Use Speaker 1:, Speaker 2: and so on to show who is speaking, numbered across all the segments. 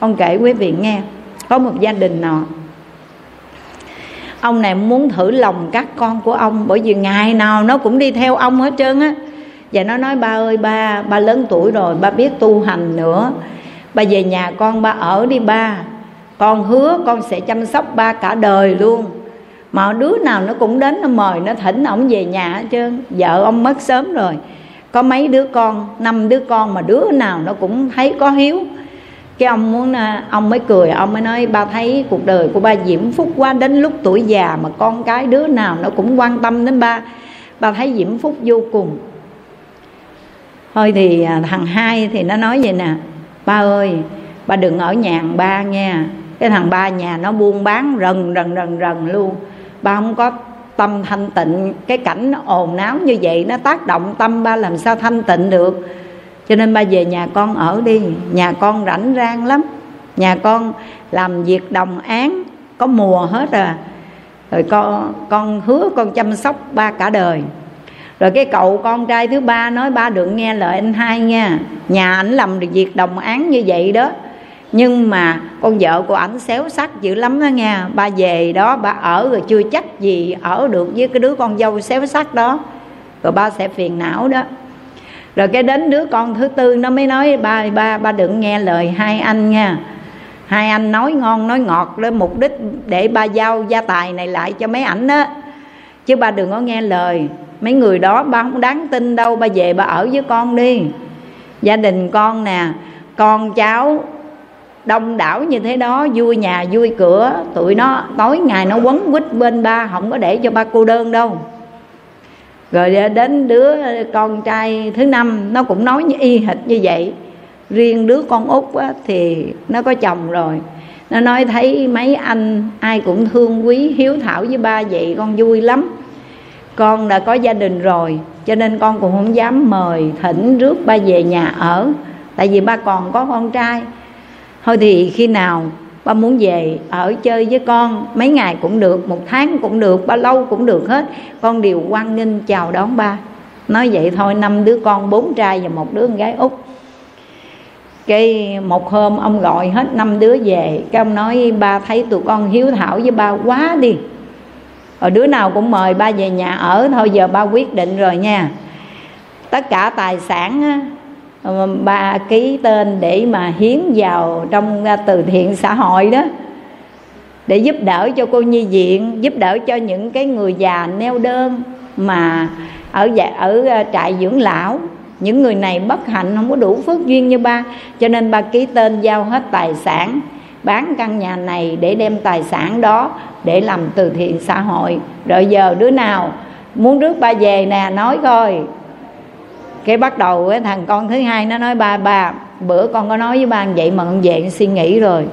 Speaker 1: con kể quý vị nghe, có một gia đình nọ. Ông này muốn thử lòng các con của ông, bởi vì ngày nào nó cũng đi theo ông hết trơn á. Và nó nói, ba ơi, ba ba lớn tuổi rồi, ba biết tu hành nữa. Ba về nhà con, ba ở đi ba. Con hứa con sẽ chăm sóc ba cả đời luôn. Mà đứa nào nó cũng đến, nó mời, nó thỉnh ông về nhà hết trơn. Vợ ông mất sớm rồi. Có mấy đứa con, năm đứa con mà đứa nào nó cũng thấy có hiếu cái ông muốn à, ông mới cười, ông mới nói, ba thấy cuộc đời của ba diễm phúc quá đến lúc tuổi già mà con cái đứa nào nó cũng quan tâm đến ba. Ba thấy diễm phúc vô cùng. Thôi thì à, thằng hai thì nó nói vậy nè, ba ơi, ba đừng ở nhà ba nha. Cái thằng ba nhà nó buôn bán rần rần rần rần luôn. Ba không có tâm thanh tịnh, cái cảnh nó ồn náo như vậy, nó tác động tâm ba làm sao thanh tịnh được cho nên ba về nhà con ở đi. Nhà con rảnh rang lắm. Nhà con làm việc đồng án, có mùa hết à. Rồi con con hứa con chăm sóc ba cả đời. Rồi cái cậu con trai thứ ba nói, ba đừng nghe lời anh hai nha. Nhà ảnh làm được việc đồng án như vậy đó. Nhưng mà con vợ của ảnh xéo sắc dữ lắm đó nha. Ba về đó, ba ở rồi chưa chắc gì ở được với cái đứa con dâu xéo sắc đó. Rồi ba sẽ phiền não đó rồi cái đến đứa con thứ tư, nó mới nói, ba ba ba đừng nghe lời hai anh nha. Hai anh nói ngon, nói ngọt lên mục đích để ba giao gia tài này lại cho mấy ảnh đó chứ ba đừng có nghe lời. Mấy người đó ba không đáng tin đâu, ba về ba ở với con đi. Gia đình con nè, con cháu đông đảo như thế đó, vui nhà, vui cửa, tụi nó, tối ngày nó quấn quýt bên ba, không có để cho ba cô đơn đâu rồi đến đứa con trai thứ năm nó cũng nói như y hệt như vậy. Riêng đứa con út á, thì nó có chồng rồi. Nó nói thấy mấy anh ai cũng thương quý hiếu thảo với ba vậy con vui lắm. Con đã có gia đình rồi cho nên con cũng không dám mời thỉnh rước ba về nhà ở. Tại vì ba còn có con trai. Thôi thì khi nào ba muốn về ở chơi với con, mấy ngày cũng được, một tháng cũng được, bao lâu cũng được hết. Con đều quan nghênh, chào đón ba. Nói vậy thôi, năm đứa con, bốn trai và một đứa con gái út. Cái một hôm ông gọi hết năm đứa về, cái ông nói, ba thấy tụi con hiếu thảo với ba quá đi. Rồi đứa nào cũng mời ba về nhà ở, thôi giờ ba quyết định rồi nha. Tất cả tài sản ba ký tên để mà hiến vào trong à, từ thiện xã hội đó. Để giúp đỡ cho cô nhi viện, giúp đỡ cho những cái người già neo đơn mà ở dạ, ở à, trại dưỡng lão. Những người này bất hạnh, không có đủ phước duyên như ba, cho nên ba ký tên giao hết tài sản, bán căn nhà này để đem tài sản đó để làm từ thiện xã hội. Rồi giờ đứa nào muốn rước ba về nè, nói coi cái bắt đầu cái thằng con thứ hai nó nói, ba ba, bữa con có nói với ba vậy mà con về suy nghĩ rồi.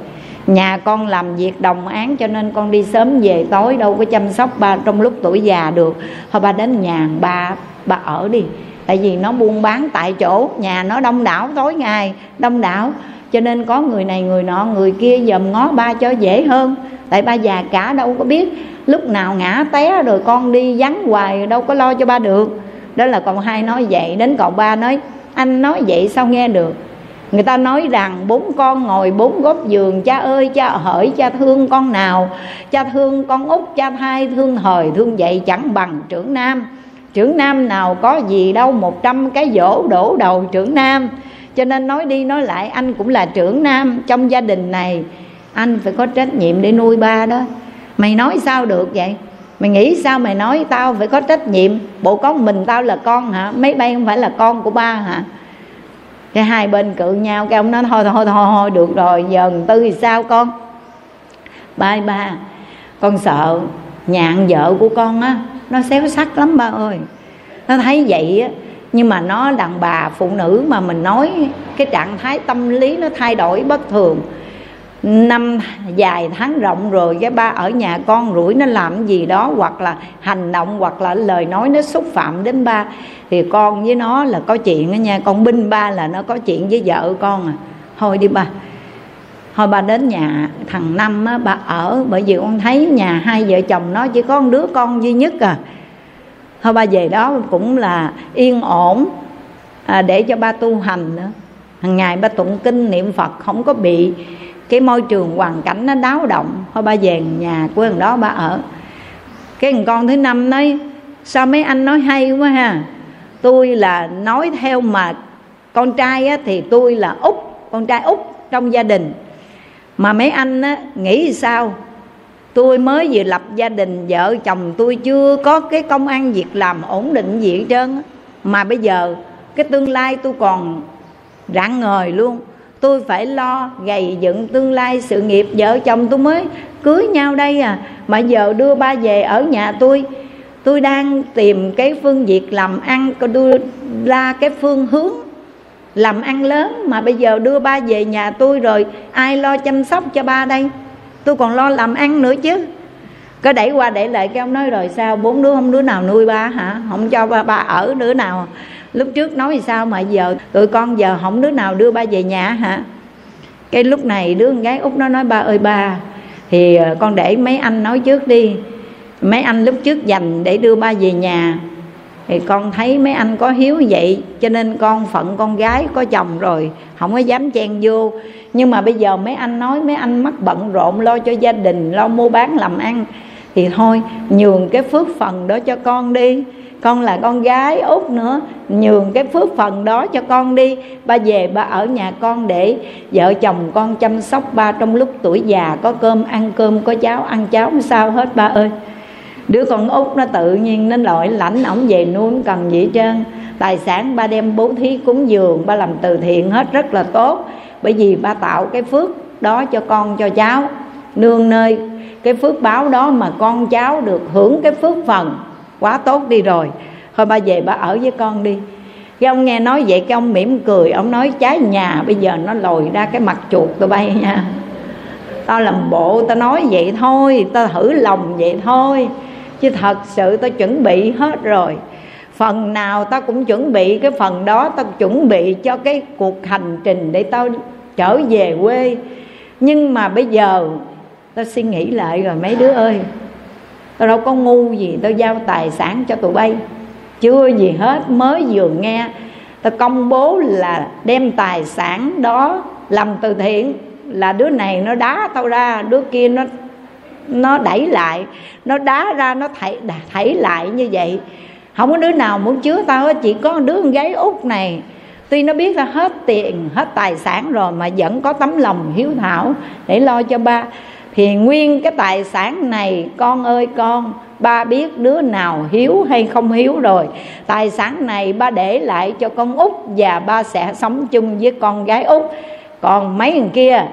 Speaker 1: Nhà con làm việc đồng án cho nên con đi sớm về tối, đâu có chăm sóc ba trong lúc tuổi già được. Thôi ba đến nhà ba ba ở đi. Tại vì nó buôn bán tại chỗ, nhà nó đông đảo tối ngày, đông đảo. Cho nên có người này, người nọ, người kia dòm ngó ba cho dễ hơn. Tại ba già cả đâu có biết, lúc nào ngã té rồi con đi vắng hoài, đâu có lo cho ba được đó là cậu hai nói vậy, đến cậu ba nói, anh nói vậy sao nghe được? Người ta nói rằng, bốn con ngồi bốn góc giường, cha ơi, cha hỡi, cha thương con nào? Cha thương con út, cha thai, thương hời, thương vậy chẳng bằng trưởng nam. Trưởng nam nào có gì đâu, một trăm cái dỗ đổ đầu trưởng nam. Cho nên nói đi nói lại, anh cũng là trưởng nam trong gia đình này. Anh phải có trách nhiệm để nuôi ba đó. Mày nói sao được vậy? Mày nghĩ sao mày nói tao phải có trách nhiệm? Bộ có mình tao là con hả? Mấy bay không phải là con của ba hả? Cái hai bên cự nhau, cái ông nói, thôi thôi thôi thôi, được rồi giờ tư thì sao con? Ba ba con sợ nhạn vợ của con á, nó xéo sắc lắm ba ơi. Nó thấy vậy á, nhưng mà nó đàn bà phụ nữ mà mình nói cái trạng thái tâm lý nó thay đổi bất thường năm dài tháng rộng rồi cái ba ở nhà con rủi nó làm gì đó hoặc là hành động hoặc là lời nói nó xúc phạm đến ba. Thì con với nó là có chuyện đó nha con binh ba là nó có chuyện với vợ con à. Thôi đi ba. Thôi ba đến nhà thằng năm á ba ở bởi vì con thấy nhà hai vợ chồng nó chỉ có một đứa con duy nhất à. Thôi ba về đó cũng là yên ổn à, để cho ba tu hành nữa. Hàng ngày ba tụng kinh niệm phật không có bị môi trường hoàn cảnh nó đáo động. Thôi ba về nhà của thằng đó ba ở. Cái thằng con thứ năm nói sao mấy anh nói hay quá ha? Tôi là nói theo mà con trai á, thì tôi là út con trai út trong gia đình. Mà mấy anh á, nghĩ sao? Tôi mới vừa lập gia đình vợ chồng tôi chưa có cái công ăn việc làm ổn định gì hết trơn mà bây giờ cái tương lai tôi còn rạng ngời luôn tôi phải lo gầy dựng tương lai sự nghiệp vợ chồng tôi mới cưới nhau đây à. Mà giờ đưa ba về ở nhà tôi. Tôi đang tìm cái phương việc làm ăn có đưa ra cái phương hướng làm ăn lớn. Mà bây giờ đưa ba về nhà tôi rồi ai lo chăm sóc cho ba đây? Tôi còn lo làm ăn nữa chứ. Có đẩy qua đẩy lại cái ông nói rồi sao bốn đứa không đứa nào nuôi ba hả? Không cho ba, ba ở đứa nào? Lúc trước nói sao mà giờ, tụi con giờ không đứa nào đưa ba về nhà hả? Cái lúc này đứa con gái út nó nói, ba ơi ba, thì ờ, con để mấy anh nói trước đi. Mấy anh lúc trước dành để đưa ba về nhà, thì con thấy mấy anh có hiếu vậy, cho nên con phận con gái có chồng rồi, không có dám chen vô. Nhưng mà bây giờ mấy anh nói, mấy anh mắc bận rộn lo cho gia đình, lo mua bán làm ăn, thì thôi, nhường cái phước phần đó cho con đi con là con gái út nữa, nhường cái phước phần đó cho con đi. Ba về ba ở nhà con để vợ chồng con chăm sóc ba trong lúc tuổi già, có cơm ăn cơm, có cháo ăn cháo sao hết ba ơi. Đứa con út nó tự nhiên nó lội lãnh ổng về nuôi không cần gì hết trơn. Tài sản ba đem bố thí cúng dường, ba làm từ thiện hết rất là tốt. Bởi vì ba tạo cái phước đó cho con cho cháu. Nương nơi cái phước báo đó mà con cháu được hưởng cái phước phần quá tốt đi rồi. Thôi ba về ba ở với con đi. Cái ông nghe nói vậy, cái ông mỉm cười, ông nói trái nhà, bây giờ nó lồi ra cái mặt chuột tụi bay nha. Tao làm bộ, tao nói vậy thôi, tao thử lòng vậy thôi. Chứ thật sự tao chuẩn bị hết rồi. Phần nào tao cũng chuẩn bị, cái phần đó tao chuẩn bị cho cái cuộc hành trình để tao trở về quê. Nhưng mà bây giờ tao suy nghĩ lại rồi, mấy đứa ơi tao đâu có ngu gì tao giao tài sản cho tụi bay. Chưa gì hết mới vừa nghe tao công bố là đem tài sản đó làm từ thiện là đứa này nó đá tao ra đứa kia nó nó đẩy lại nó đá ra nó thảy, thảy lại như vậy. Không có đứa nào muốn chứa tao hết chỉ có đứa con gái út này. Tuy nó biết là hết tiền hết tài sản rồi mà vẫn có tấm lòng hiếu thảo để lo cho ba thì nguyên cái tài sản này, con ơi con, ba biết đứa nào hiếu hay không hiếu rồi. Tài sản này ba để lại cho con út và ba sẽ sống chung với con gái út. Còn mấy người kia,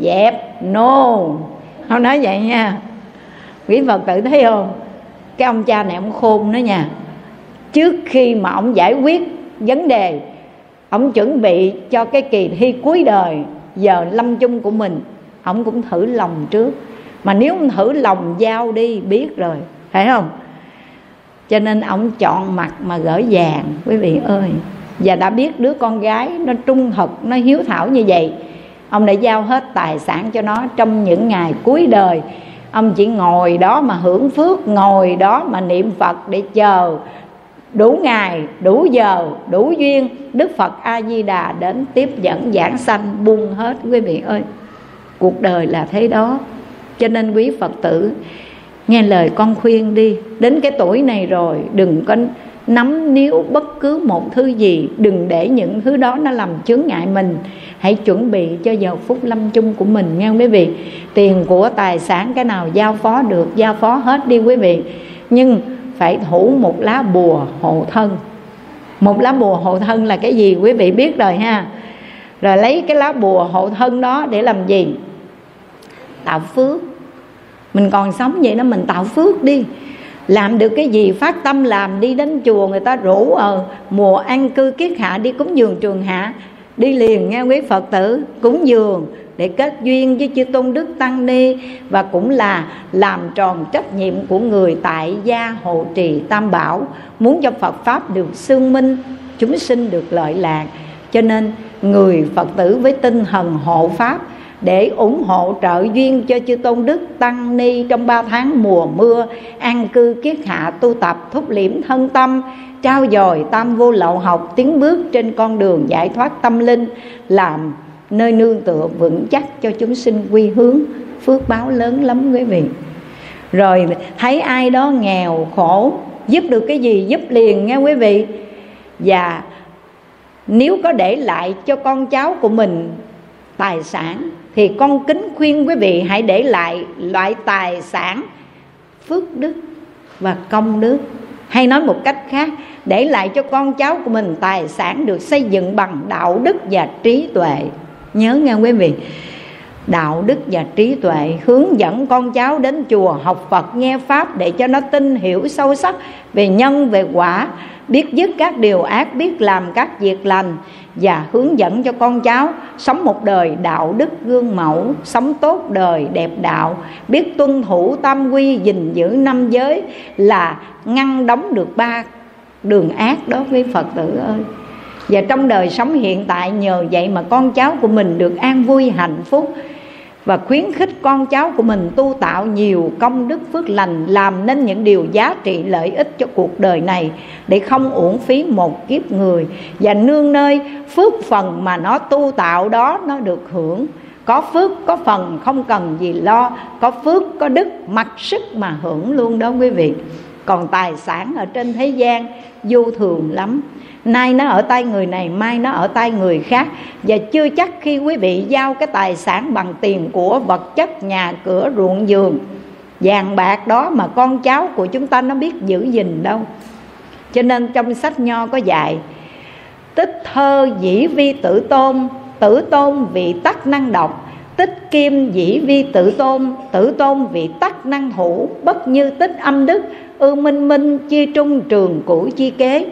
Speaker 1: dẹp no không nói vậy nha. Quý phật tử thấy không? Cái ông cha này ông khôn đó nha. Trước khi mà ông giải quyết vấn đề, ông chuẩn bị cho cái kỳ thi cuối đời, giờ lâm chung của mình ông cũng thử lòng trước. Mà nếu ông thử lòng giao đi, biết rồi. Phải không? Cho nên ông chọn mặt mà gỡ vàng, quý vị ơi. Và đã biết đứa con gái nó trung thực, nó hiếu thảo như vậy, ông đã giao hết tài sản cho nó trong những ngày cuối đời. Ông chỉ ngồi đó mà hưởng phước, ngồi đó mà niệm phật để chờ đủ ngày, đủ giờ, đủ duyên đức phật a di đà đến tiếp dẫn giảng sanh buông hết, quý vị ơi cuộc đời là thế đó. Cho nên quý phật tử, nghe lời con khuyên đi. Đến cái tuổi này rồi, đừng có nắm níu bất cứ một thứ gì. Đừng để những thứ đó nó làm chướng ngại mình. Hãy chuẩn bị cho giờ phút lâm chung của mình nghe quý vị. Tiền của tài sản cái nào giao phó được, giao phó hết đi quý vị. Nhưng phải thủ một lá bùa hộ thân. Một lá bùa hộ thân là cái gì quý vị biết rồi ha? Rồi lấy cái lá bùa hộ thân đó để làm gì? Tạo phước. Mình còn sống vậy đó, mình tạo phước đi. Làm được cái gì, phát tâm làm đi, đến chùa người ta rủ ở mùa an cư kiết hạ đi cúng dường trường hạ, đi liền nghe quý phật tử cúng dường để kết duyên với chư tôn đức tăng ni và cũng là làm tròn trách nhiệm của người tại gia hộ trì tam bảo, muốn cho phật pháp được xương minh, chúng sinh được lợi lạc. Cho nên người phật tử với tinh thần hộ pháp để ủng hộ trợ duyên cho chư tôn đức tăng ni trong ba tháng mùa mưa, an cư kiết hạ tu tập, thúc liễm thân tâm, trao dồi tam vô lậu học, tiến bước trên con đường giải thoát tâm linh, làm nơi nương tựa vững chắc cho chúng sinh quy hướng, phước báo lớn lắm quý vị. Rồi, thấy ai đó nghèo khổ, giúp được cái gì giúp liền nghe quý vị. Và nếu có để lại cho con cháu của mình tài sản, thì con kính khuyên quý vị hãy để lại loại tài sản, phước đức và công đức. Hay nói một cách khác, để lại cho con cháu của mình tài sản được xây dựng bằng đạo đức và trí tuệ. Nhớ nghe quý vị đạo đức và trí tuệ, hướng dẫn con cháu đến chùa học phật, nghe pháp để cho nó tin hiểu sâu sắc về nhân, về quả, biết dứt các điều ác, biết làm các việc lành và hướng dẫn cho con cháu sống một đời đạo đức gương mẫu, sống tốt đời, đẹp đạo, biết tuân thủ tam quy, gìn giữ năm giới là ngăn đóng được ba đường ác đó với phật tử ơi. Và trong đời sống hiện tại, nhờ vậy mà con cháu của mình được an vui, hạnh phúc và khuyến khích con cháu của mình tu tạo nhiều công đức phước lành, làm nên những điều giá trị lợi ích cho cuộc đời này, để không uổng phí một kiếp người. Và nương nơi, phước phần mà nó tu tạo đó, nó được hưởng. Có phước, có phần không cần gì lo. Có phước, có đức, mặc sức mà hưởng luôn đó quý vị. Còn tài sản ở trên thế gian vô thường lắm nay nó ở tay người này, mai nó ở tay người khác. Và chưa chắc khi quý vị giao cái tài sản bằng tiền của vật chất nhà cửa ruộng vườn vàng bạc đó mà con cháu của chúng ta nó biết giữ gìn đâu. Cho nên trong sách nho có dạy, tích thơ dĩ vi tử tôn tử tôn vị tắc năng độc. Tích kim dĩ vi tử tôn tử tôn vị tắc năng thủ bất như tích âm đức, ư minh minh chi trung trường cũ chi kế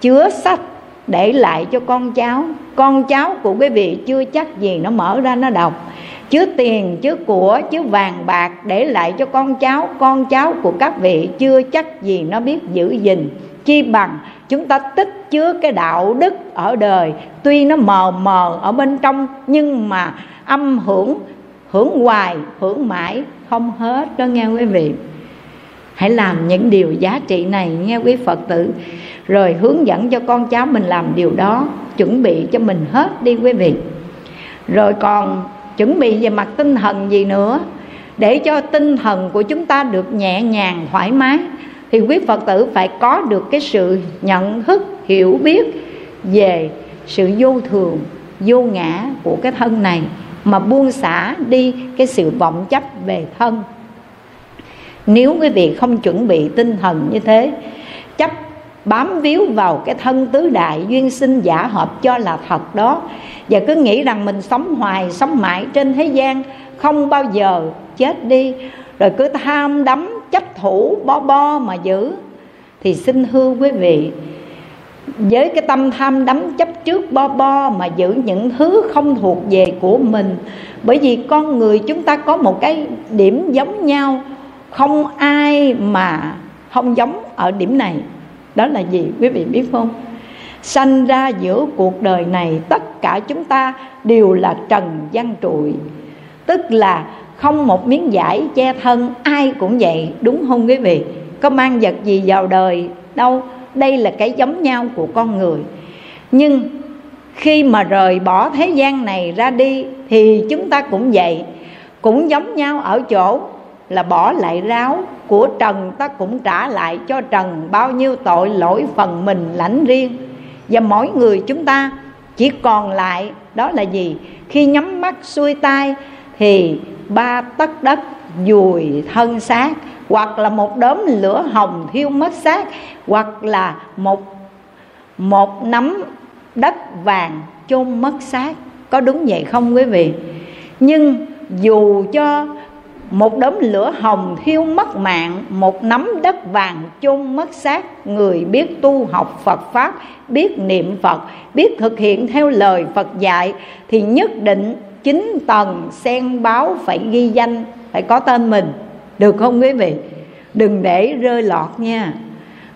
Speaker 1: chứa sách để lại cho con cháu. Con cháu của quý vị chưa chắc gì nó mở ra nó đọc. Chứa tiền, chứa của, chứa vàng bạc để lại cho con cháu. Con cháu của các vị chưa chắc gì nó biết giữ gìn, chi bằng. Chúng ta tích chứa cái đạo đức ở đời. Tuy nó mờ mờ ở bên trong, nhưng mà âm hưởng hưởng hoài, hưởng mãi không hết đó nghe quý vị hãy làm những điều giá trị này, nghe quý phật tử. Rồi hướng dẫn cho con cháu mình làm điều đó, chuẩn bị cho mình hết đi quý vị. Rồi còn chuẩn bị về mặt tinh thần gì nữa? Để cho tinh thần của chúng ta được nhẹ nhàng, thoải mái, thì quý phật tử phải có được cái sự nhận thức, hiểu biết về sự vô thường, vô ngã của cái thân này, mà buông xả đi cái sự vọng chấp về thân nếu quý vị không chuẩn bị tinh thần như thế, chấp bám víu vào cái thân tứ đại duyên sinh giả hợp cho là thật đó. Và cứ nghĩ rằng mình sống hoài, sống mãi trên thế gian, không bao giờ chết đi, rồi cứ tham đắm, chấp thủ, bo bo mà giữ. Thì xin hư quý vị, với cái tâm tham đắm, chấp trước, bo bo mà giữ những thứ không thuộc về của mình. Bởi vì con người chúng ta có một cái điểm giống nhau không ai mà không giống ở điểm này. Đó là gì? Quý vị biết không? Sanh ra giữa cuộc đời này, tất cả chúng ta đều là trần gian trụi. Tức là không một miếng vải che thân, ai cũng vậy, đúng không quý vị? Có mang vật gì vào đời? Đâu? Đây là cái giống nhau của con người. Nhưng khi mà rời bỏ thế gian này ra đi, thì chúng ta cũng vậy. Cũng giống nhau ở chỗ là bỏ lại ráo. Của trần ta cũng trả lại cho trần bao nhiêu tội lỗi phần mình lãnh riêng. Và mỗi người chúng ta chỉ còn lại, đó là gì? Khi nhắm mắt xuôi tay thì ba tấc đất dùi thân xác, hoặc là một đốm lửa hồng thiêu mất xác, hoặc là một một nắm đất vàng chôn mất xác. Có đúng vậy không quý vị? Nhưng dù cho một đốm lửa hồng thiêu mất mạng, một nắm đất vàng chôn mất xác. Người biết tu học phật pháp, biết niệm phật, biết thực hiện theo lời phật dạy, thì nhất định chín tầng sen báo phải ghi danh, phải có tên mình. Được không quý vị? Đừng để rơi lọt nha.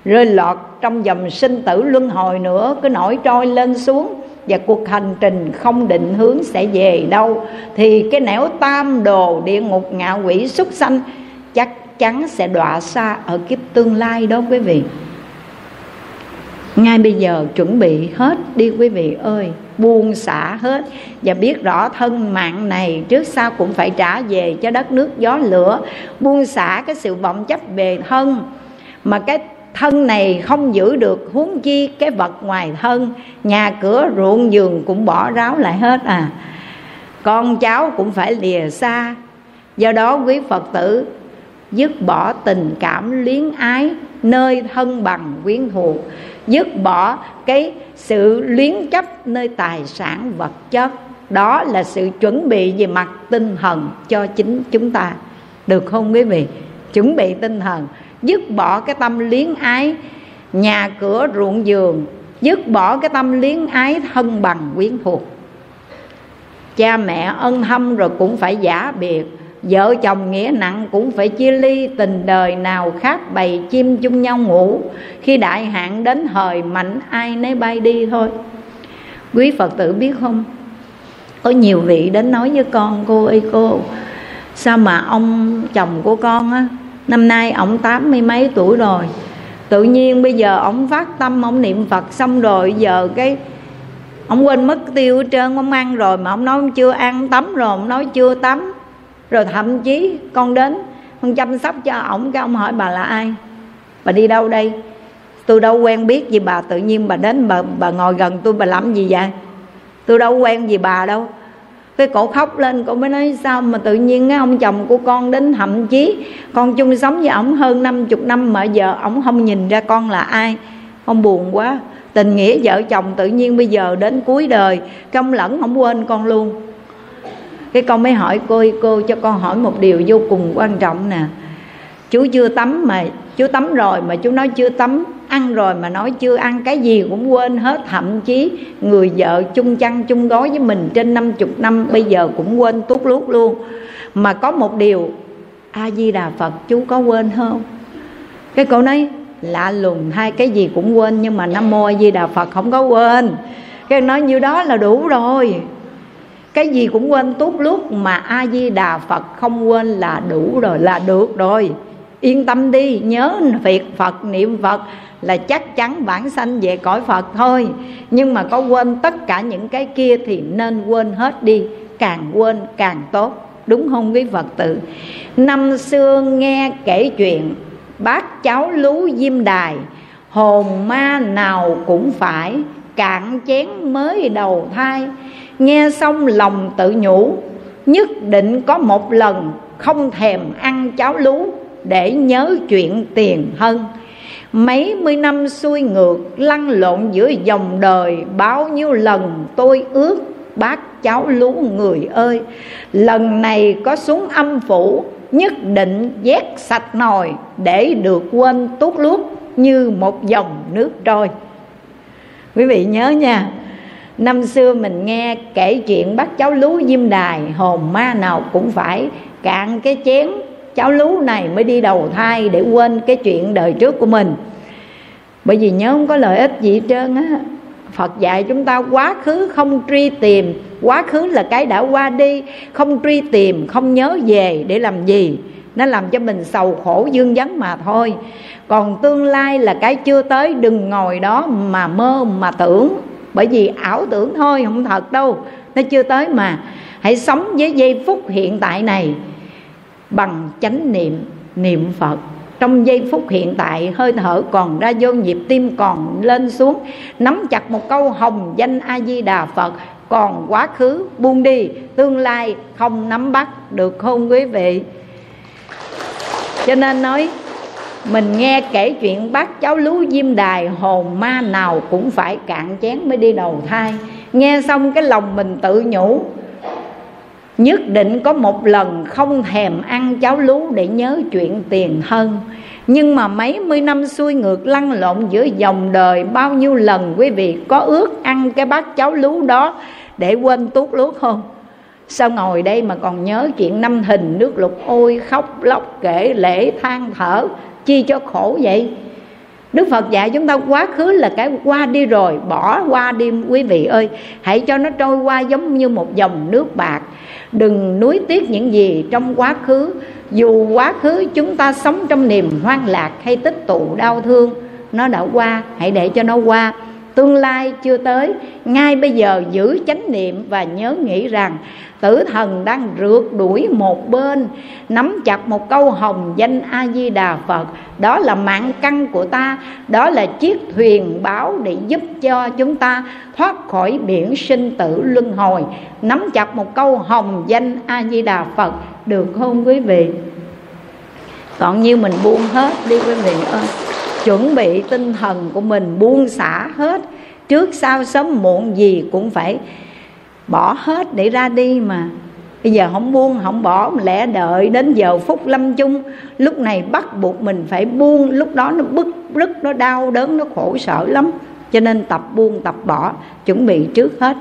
Speaker 1: Rơi lọt trong dòng sinh tử luân hồi nữa, cứ nổi trôi lên xuống và cuộc hành trình không định hướng sẽ về đâu. Thì cái nẻo tam đồ địa ngục ngạ quỷ súc sanh chắc chắn sẽ đọa xa ở kiếp tương lai đó quý vị. Ngay bây giờ chuẩn bị hết đi quý vị ơi, buông xả hết. Và biết rõ thân mạng này trước sau cũng phải trả về cho đất nước gió lửa. Buông xả cái sự vọng chấp về thân mà cái thân này không giữ được huống chi cái vật ngoài thân, nhà cửa ruộng giường cũng bỏ ráo lại hết à. Con cháu cũng phải lìa xa. Do đó quý phật tử dứt bỏ tình cảm luyến ái nơi thân bằng quyến thuộc, dứt bỏ cái sự luyến chấp nơi tài sản vật chất. Đó là sự chuẩn bị về mặt tinh thần cho chính chúng ta. Được không quý vị? Chuẩn bị tinh thần dứt bỏ cái tâm liếng ái, nhà cửa ruộng giường, dứt bỏ cái tâm liếng ái thân bằng quyến thuộc. Cha mẹ ân thâm rồi cũng phải giả biệt, vợ chồng nghĩa nặng cũng phải chia ly, tình đời nào khác bầy chim chung nhau ngủ. Khi đại hạn đến thời mạnh ai nấy bay đi thôi. Quý phật tử biết không? Có nhiều vị đến nói với con, cô ơi cô, sao mà ông chồng của con á năm nay ông tám mươi mấy tuổi rồi. Tự nhiên bây giờ ông phát tâm, ông niệm phật xong rồi, giờ cái ông quên mất tiêu hết trơn, ông ăn rồi mà ông nói ông chưa ăn tắm rồi, ông nói chưa tắm. Rồi thậm chí con đến, con chăm sóc cho ổng, cái ông hỏi bà là ai? Bà đi đâu đây? Tôi đâu quen biết gì bà, tự nhiên bà đến bà bà ngồi gần tôi, bà làm gì vậy? Tôi đâu quen gì bà đâu cái cổ khóc lên, cổ mới nói, sao mà tự nhiên cái ông chồng của con đến thậm chí con chung sống với ổng hơn năm chục năm mà giờ ổng không nhìn ra con là ai? Ông buồn quá. Tình nghĩa vợ chồng tự nhiên bây giờ đến cuối đời công lẫn không quên con luôn. Cái con mới hỏi, cô cô cho con hỏi một điều vô cùng quan trọng nè. Chú chưa tắm mà chú tắm rồi mà chú nói chưa tắm, ăn rồi mà nói chưa ăn, cái gì cũng quên hết. Thậm chí người vợ chung chăn chung gói với mình trên năm chục năm, bây giờ cũng quên tút lút luôn. Mà có một điều, a di đà phật, chú có quên không? Cái cô nói, lạ lùng, hai cái gì cũng quên, nhưng mà nam mô a di đà phật không có quên. Cái nói như đó là đủ rồi. Cái gì cũng quên tốt lúc mà a di đà phật không quên là đủ rồi, là được rồi yên tâm đi, nhớ việc phật, niệm phật là chắc chắn bản sanh về cõi phật thôi. Nhưng mà có quên tất cả những cái kia thì nên quên hết đi. Càng quên, càng tốt. Đúng không quý phật tử? Năm xưa nghe kể chuyện, bác cháu lú diêm đài, hồn ma nào cũng phải cạn chén mới đầu thai. Nghe xong lòng tự nhủ, nhất định có một lần không thèm ăn cháo lú để nhớ chuyện tiền hơn mấy mươi năm xuôi ngược, lăn lộn giữa dòng đời, bao nhiêu lần tôi ước, bác cháu lú người ơi, lần này có xuống âm phủ, nhất định vét sạch nồi để được quên tốt luốt như một dòng nước trôi. Quý vị nhớ nha, năm xưa mình nghe kể chuyện bác cháu lú diêm đài, hồn ma nào cũng phải cạn cái chén cháu lú này mới đi đầu thai để quên cái chuyện đời trước của mình. Bởi vì nhớ không có lợi ích gì hết trơn á. Phật dạy chúng ta quá khứ không truy tìm Quá khứ là cái đã qua đi Không truy tìm, không nhớ về để làm gì. Nó làm cho mình sầu khổ dương vấn mà thôi. Còn tương lai là cái chưa tới Đừng ngồi đó mà mơ mà tưởng. Bởi vì ảo tưởng thôi không thật đâu. Nó chưa tới mà. Hãy sống với giây phút hiện tại này bằng chánh niệm niệm phật. Trong giây phút hiện tại, hơi thở còn ra vô nhịp tim còn lên xuống. Nắm chặt một câu hồng danh a di đà phật, còn quá khứ buông đi, tương lai không nắm bắt được không quý vị? Cho nên nói, mình nghe kể chuyện bác cháu lú diêm đài, hồn ma nào cũng phải cạn chén mới đi đầu thai. Nghe xong cái lòng mình tự nhủ nhất định có một lần không thèm ăn cháo lú để nhớ chuyện tiền thân. Nhưng mà mấy mươi năm xuôi ngược lăn lộn giữa dòng đời, bao nhiêu lần quý vị có ước ăn cái bát cháo lú đó để quên tuốt lúa không? Sao ngồi đây mà còn nhớ chuyện năm hình nước lục ôi khóc lóc kể lễ than thở, chi cho khổ vậy? Đức Phật dạy chúng ta quá khứ là cái qua đi rồi, Bỏ qua đi quý vị ơi. Hãy cho nó trôi qua giống như một dòng nước bạc. Đừng nuối tiếc những gì trong quá khứ. Dù quá khứ chúng ta sống trong niềm hoang lạc hay tích tụ đau thương, nó đã qua, hãy để cho nó qua tương lai chưa tới, ngay bây giờ giữ chánh niệm và nhớ nghĩ rằng tử thần đang rượt đuổi một bên, nắm chặt một câu hồng danh a di đà phật. Đó là mạng căn của ta, đó là chiếc thuyền báo để giúp cho chúng ta thoát khỏi biển sinh tử luân hồi. Nắm chặt một câu hồng danh a di đà phật, được không quý vị? Còn như mình buông hết đi quý vị ơi chuẩn bị tinh thần của mình buông xả hết. Trước sau sớm muộn gì cũng phải bỏ hết để ra đi mà. Bây giờ không buông, không bỏ lẽ đợi đến giờ phút lâm chung. Lúc này bắt buộc mình phải buông. Lúc đó nó bức rứt nó đau đớn, nó khổ sở lắm. Cho nên tập buông, tập bỏ, chuẩn bị trước hết.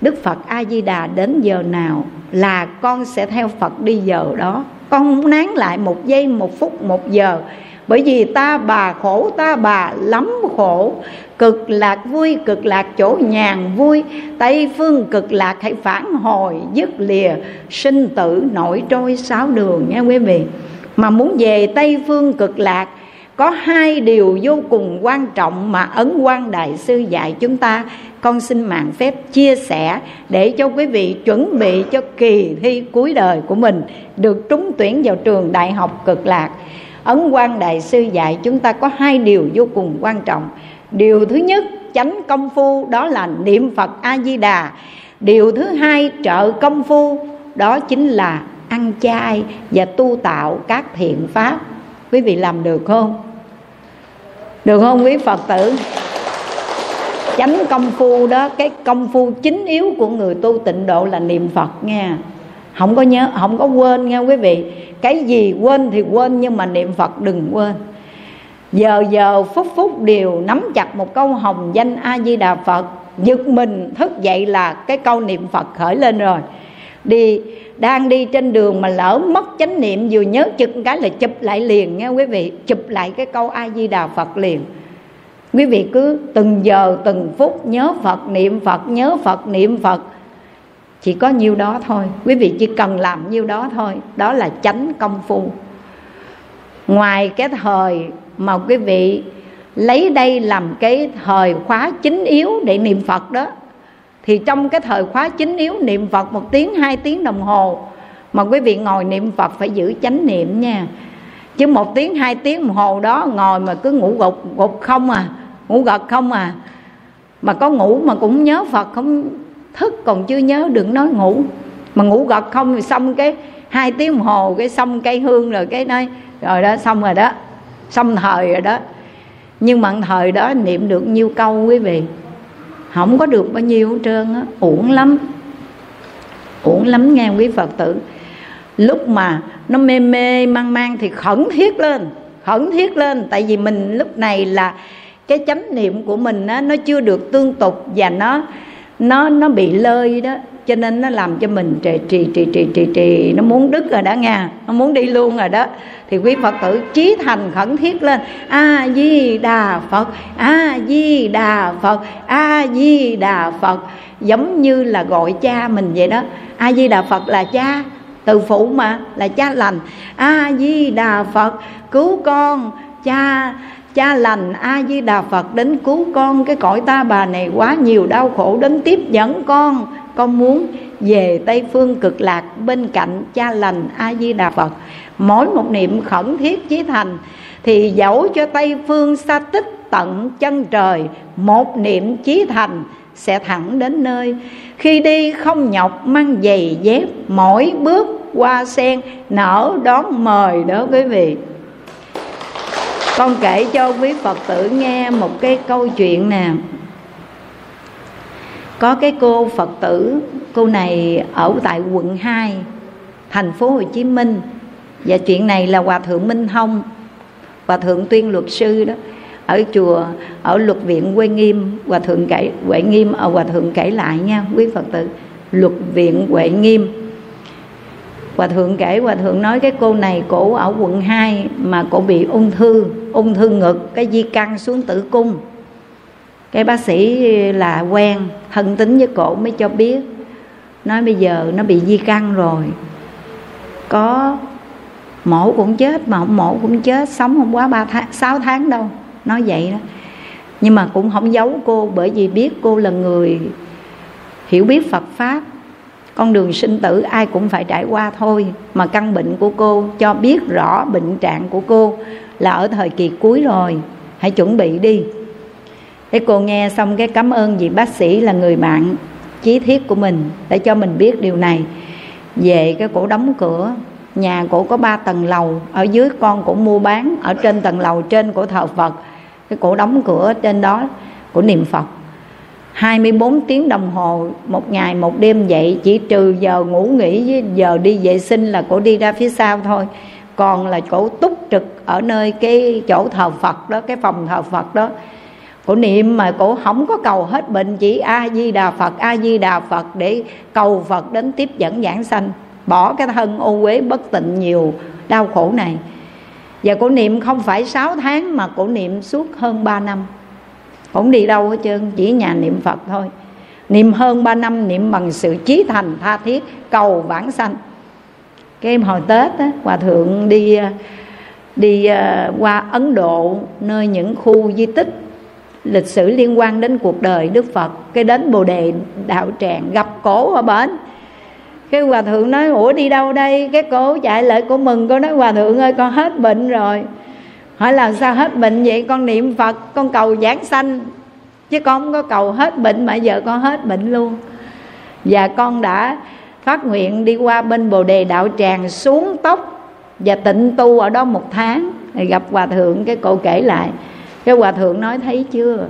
Speaker 1: Đức phật a di đà đến giờ nào là con sẽ theo phật đi giờ đó. Con không nán lại một giây, một phút, một giờ bởi vì ta bà khổ, ta bà lắm khổ. Cực lạc vui, cực lạc chỗ nhàn vui. Tây phương cực lạc hãy phản hồi, dứt lìa. Sinh tử nổi trôi sáu đường nha quý vị? Mà muốn về tây phương cực lạc, có hai điều vô cùng quan trọng mà ấn quan đại sư dạy chúng ta. Con xin mạng phép chia sẻ để cho quý vị chuẩn bị cho kỳ thi cuối đời của mình, được trúng tuyển vào trường đại học cực lạc ấn quan đại sư dạy chúng ta có hai điều vô cùng quan trọng. Điều thứ nhất, chánh công phu, đó là niệm phật a di đà điều thứ hai, trợ công phu, đó chính là ăn chay và tu tạo các thiện pháp. Quý vị làm được không? Được không quý phật tử? Chánh công phu đó, cái công phu chính yếu của người tu tịnh độ là niệm phật nha không có nhớ, không có quên nghe quý vị. Cái gì quên thì quên, nhưng mà niệm phật đừng quên. Giờ giờ phút phút đều nắm chặt một câu hồng danh a di đà phật. Giật mình thức dậy là cái câu niệm phật khởi lên rồi. Đi, đang đi trên đường mà lỡ mất chánh niệm, vừa nhớ chụp cái là chụp lại liền nghe quý vị. Chụp lại cái câu a di đà phật liền. Quý vị cứ từng giờ, từng phút nhớ phật, niệm phật, nhớ phật, niệm phật chỉ có nhiêu đó thôi. Quý vị chỉ cần làm nhiêu đó thôi. Đó là chánh công phu. Ngoài cái thời mà quý vị lấy đây làm cái thời khóa chính yếu để niệm phật đó, thì trong cái thời khóa chính yếu niệm phật một tiếng, hai tiếng đồng hồ, mà quý vị ngồi niệm phật phải giữ chánh niệm nha. Chứ một tiếng, hai tiếng đồng hồ đó ngồi mà cứ ngủ gục gục không à ngủ gật không à. Mà có ngủ mà cũng nhớ phật không thức còn chưa nhớ đừng nói ngủ. Mà ngủ gật không thì xong cái hai tiếng đồng hồ cái xong cây hương rồi cái nói rồi đó xong rồi đó. Xong thời rồi đó. Nhưng mà thời đó niệm được nhiêu câu quý vị? Không có được bao nhiêu hết trơn á uổng lắm. Uổng lắm nghe quý phật tử. Lúc mà nó mê mê mang mang thì khẩn thiết lên khẩn thiết lên. Tại vì mình lúc này là cái chánh niệm của mình á, nó chưa được tương tục và nó nó nó bị lơi đó, cho nên nó làm cho mình trì trì trì trì trì trì. Nó muốn đứt rồi đó nha, nó muốn đi luôn rồi đó. Thì quý phật tử chí thành khẩn thiết lên a di đà phật a di đà phật a di đà phật. Giống như là gọi cha mình vậy đó. A di đà phật là cha từ phụ mà, là cha lành. A di đà phật, cứu con, cha cha lành a di đà phật đến cứu con. Cái cõi ta bà này quá nhiều đau khổ đến tiếp dẫn con. Con muốn về tây phương cực lạc bên cạnh cha lành a di đà phật. Mỗi một niệm khẩn thiết chí thành thì dẫu cho tây phương xa tích tận chân trời, một niệm chí thành sẽ thẳng đến nơi. Khi đi không nhọc mang giày dép, mỗi bước qua sen nở đón mời đó quý vị con kể cho quý phật tử nghe một cái câu chuyện nè. Có cái cô phật tử, cô này ở tại quận 2 thành phố Hồ Chí Minh. Và chuyện này là hòa thượng Minh Thông hòa thượng tuyên luật sư đó, ở chùa, ở luật viện Quê Nghiêm, hòa thượng kể Huệ Nghiêm ở hòa thượng kể lại nha, quý Phật tử. Luật viện Huệ Nghiêm. Hòa thượng kể Hòa thượng nói cái cô này cổ ở quận 2 Mà cổ bị ung thư. Ung thư ngực Cái di căn xuống tử cung. Cái bác sĩ là quen Thân tính với cổ mới cho biết Nói bây giờ nó bị di căn rồi. Có mổ cũng chết Mà không mổ cũng chết Sống không quá ba tháng, 6 tháng đâu nói vậy đó. Nhưng mà cũng không giấu cô bởi vì biết cô là người hiểu biết phật pháp. Con đường sinh tử ai cũng phải trải qua thôi mà căn bệnh của cô cho biết rõ bệnh trạng của cô là ở thời kỳ cuối rồi. Hãy chuẩn bị đi. Thế cô nghe xong cái cảm ơn vị bác sĩ là người bạn chí thiết của mình để cho mình biết điều này. Về cái cổ đóng cửa, nhà cổ có ba tầng lầu, ở dưới con cổ mua bán, ở trên tầng lầu trên cổ thờ phật. Cái cổ đóng cửa trên đó của niệm phật. 24 tiếng đồng hồ, một ngày, một đêm vậy, chỉ trừ giờ ngủ nghỉ với giờ đi vệ sinh là cổ đi ra phía sau thôi còn là chỗ túc trực ở nơi cái chỗ thờ Phật đó, cái phòng thờ Phật đó. Cổ niệm mà cổ không có cầu hết bệnh, chỉ a di đà phật, a di đà phật để cầu phật đến tiếp dẫn giảng sanh. Bỏ cái thân ô uế bất tịnh nhiều đau khổ này. Và cổ niệm không phải 6 tháng mà cổ niệm suốt hơn 3 năm. Không đi đâu hết trơn, chỉ nhà niệm phật thôi. Niệm hơn 3 năm, niệm bằng sự chí thành, tha thiết, cầu vãng sanh cái em hồi tết á, hòa thượng đi à, đi à, qua ấn độ nơi những khu di tích lịch sử liên quan đến cuộc đời đức phật. Cái đến bồ đề đạo tràng gặp cổ ở bển cái hòa thượng nói ủa đi đâu đây? Cái cổ chạy lại cổ mừng cô nói hòa thượng ơi con hết bệnh rồi. Hỏi làm sao hết bệnh vậy? Con niệm phật con cầu giảng sanh. Chứ con không có cầu hết bệnh mà giờ con hết bệnh luôn. Và con đã phát nguyện đi qua bên bồ đề đạo tràng xuống tóc và tịnh tu ở đó một tháng. Gặp hòa thượng, cái cô kể lại. Cái hòa thượng nói, thấy chưa?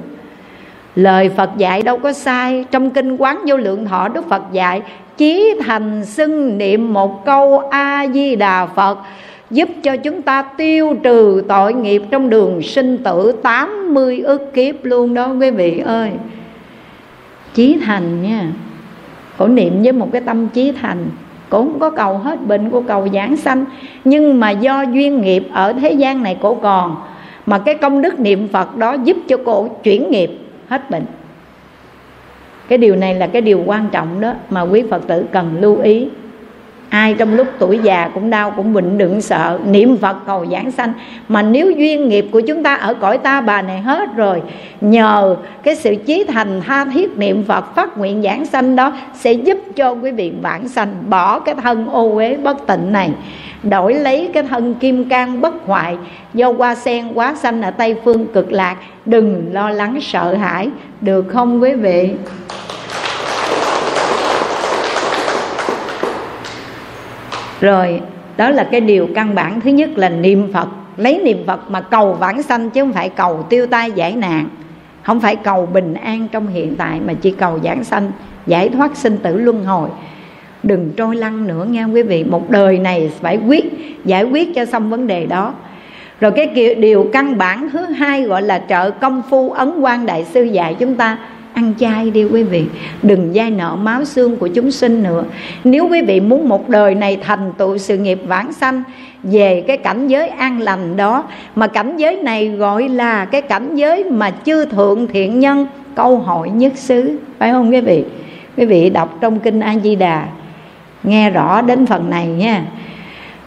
Speaker 1: Lời phật dạy đâu có sai. Trong kinh quán vô lượng thọ, đức phật dạy, chí thành xưng niệm một câu a di đà phật, giúp cho chúng ta tiêu trừ tội nghiệp trong đường sinh tử 80 ức kiếp luôn đó, quý vị ơi. Chí thành nha cổ niệm với một cái tâm trí thành. Cổ không có cầu hết bệnh của cầu giảng sanh. Nhưng mà do duyên nghiệp ở thế gian này cổ còn, mà cái công đức niệm phật đó giúp cho cổ chuyển nghiệp, hết bệnh. Cái điều này là cái điều quan trọng đó mà quý phật tử cần lưu ý ai trong lúc tuổi già cũng đau, cũng bệnh, đừng sợ. Niệm phật cầu giảng sanh. Mà nếu duyên nghiệp của chúng ta ở cõi ta, bà này hết rồi. Nhờ cái sự chí thành tha thiết niệm phật phát nguyện giảng sanh đó sẽ giúp cho quý vị vãng sanh. Bỏ cái thân ô uế bất tịnh này, đổi lấy cái thân kim cang bất hoại. Do hoa sen quá xanh ở tây phương cực lạc, đừng lo lắng sợ hãi. Được không quý vị? Rồi, đó là cái điều căn bản. Thứ nhất là niệm phật. Lấy niệm phật mà cầu vãng sanh chứ không phải cầu tiêu tai giải nạn. Không phải cầu bình an trong hiện tại, mà chỉ cầu giảng sanh, giải thoát sinh tử luân hồi. Đừng trôi lăn nữa nghe quý vị. Một đời này phải quyết, giải quyết cho xong vấn đề đó. Rồi cái điều căn bản thứ hai gọi là trợ công phu ấn quan đại sư dạy chúng ta ăn chay đi quý vị. Đừng dai nợ máu xương của chúng sinh nữa. Nếu quý vị muốn một đời này thành tựu sự nghiệp vãng sanh, về cái cảnh giới an lành đó, mà cảnh giới này gọi là cái cảnh giới mà chư thượng thiện nhân, câu hỏi nhất xứ. Phải không quý vị? Quý vị đọc trong kinh a di đà nghe rõ đến phần này nha.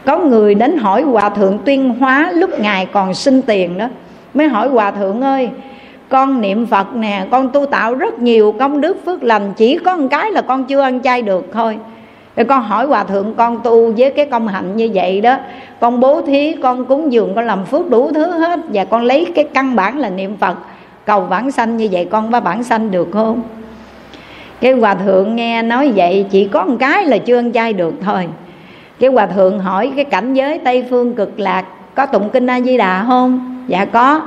Speaker 1: Có người đến hỏi hòa thượng tuyên hóa lúc ngài còn sinh tiền đó. Mới hỏi hòa thượng ơi con niệm phật nè, con tu tạo rất nhiều công đức phước lành, chỉ có một cái là con chưa ăn chay được thôi. Rồi con hỏi hòa thượng, con tu với cái công hạnh như vậy đó, con bố thí, con cúng dường, con làm phước đủ thứ hết, và con lấy cái căn bản là niệm phật, cầu bản sanh như vậy con có bản sanh được không? Cái hòa thượng nghe nói vậy, chỉ có một cái là chưa ăn chay được thôi. Cái hòa thượng hỏi, cái cảnh giới tây phương cực lạc có tụng kinh a di đà không? Dạ có.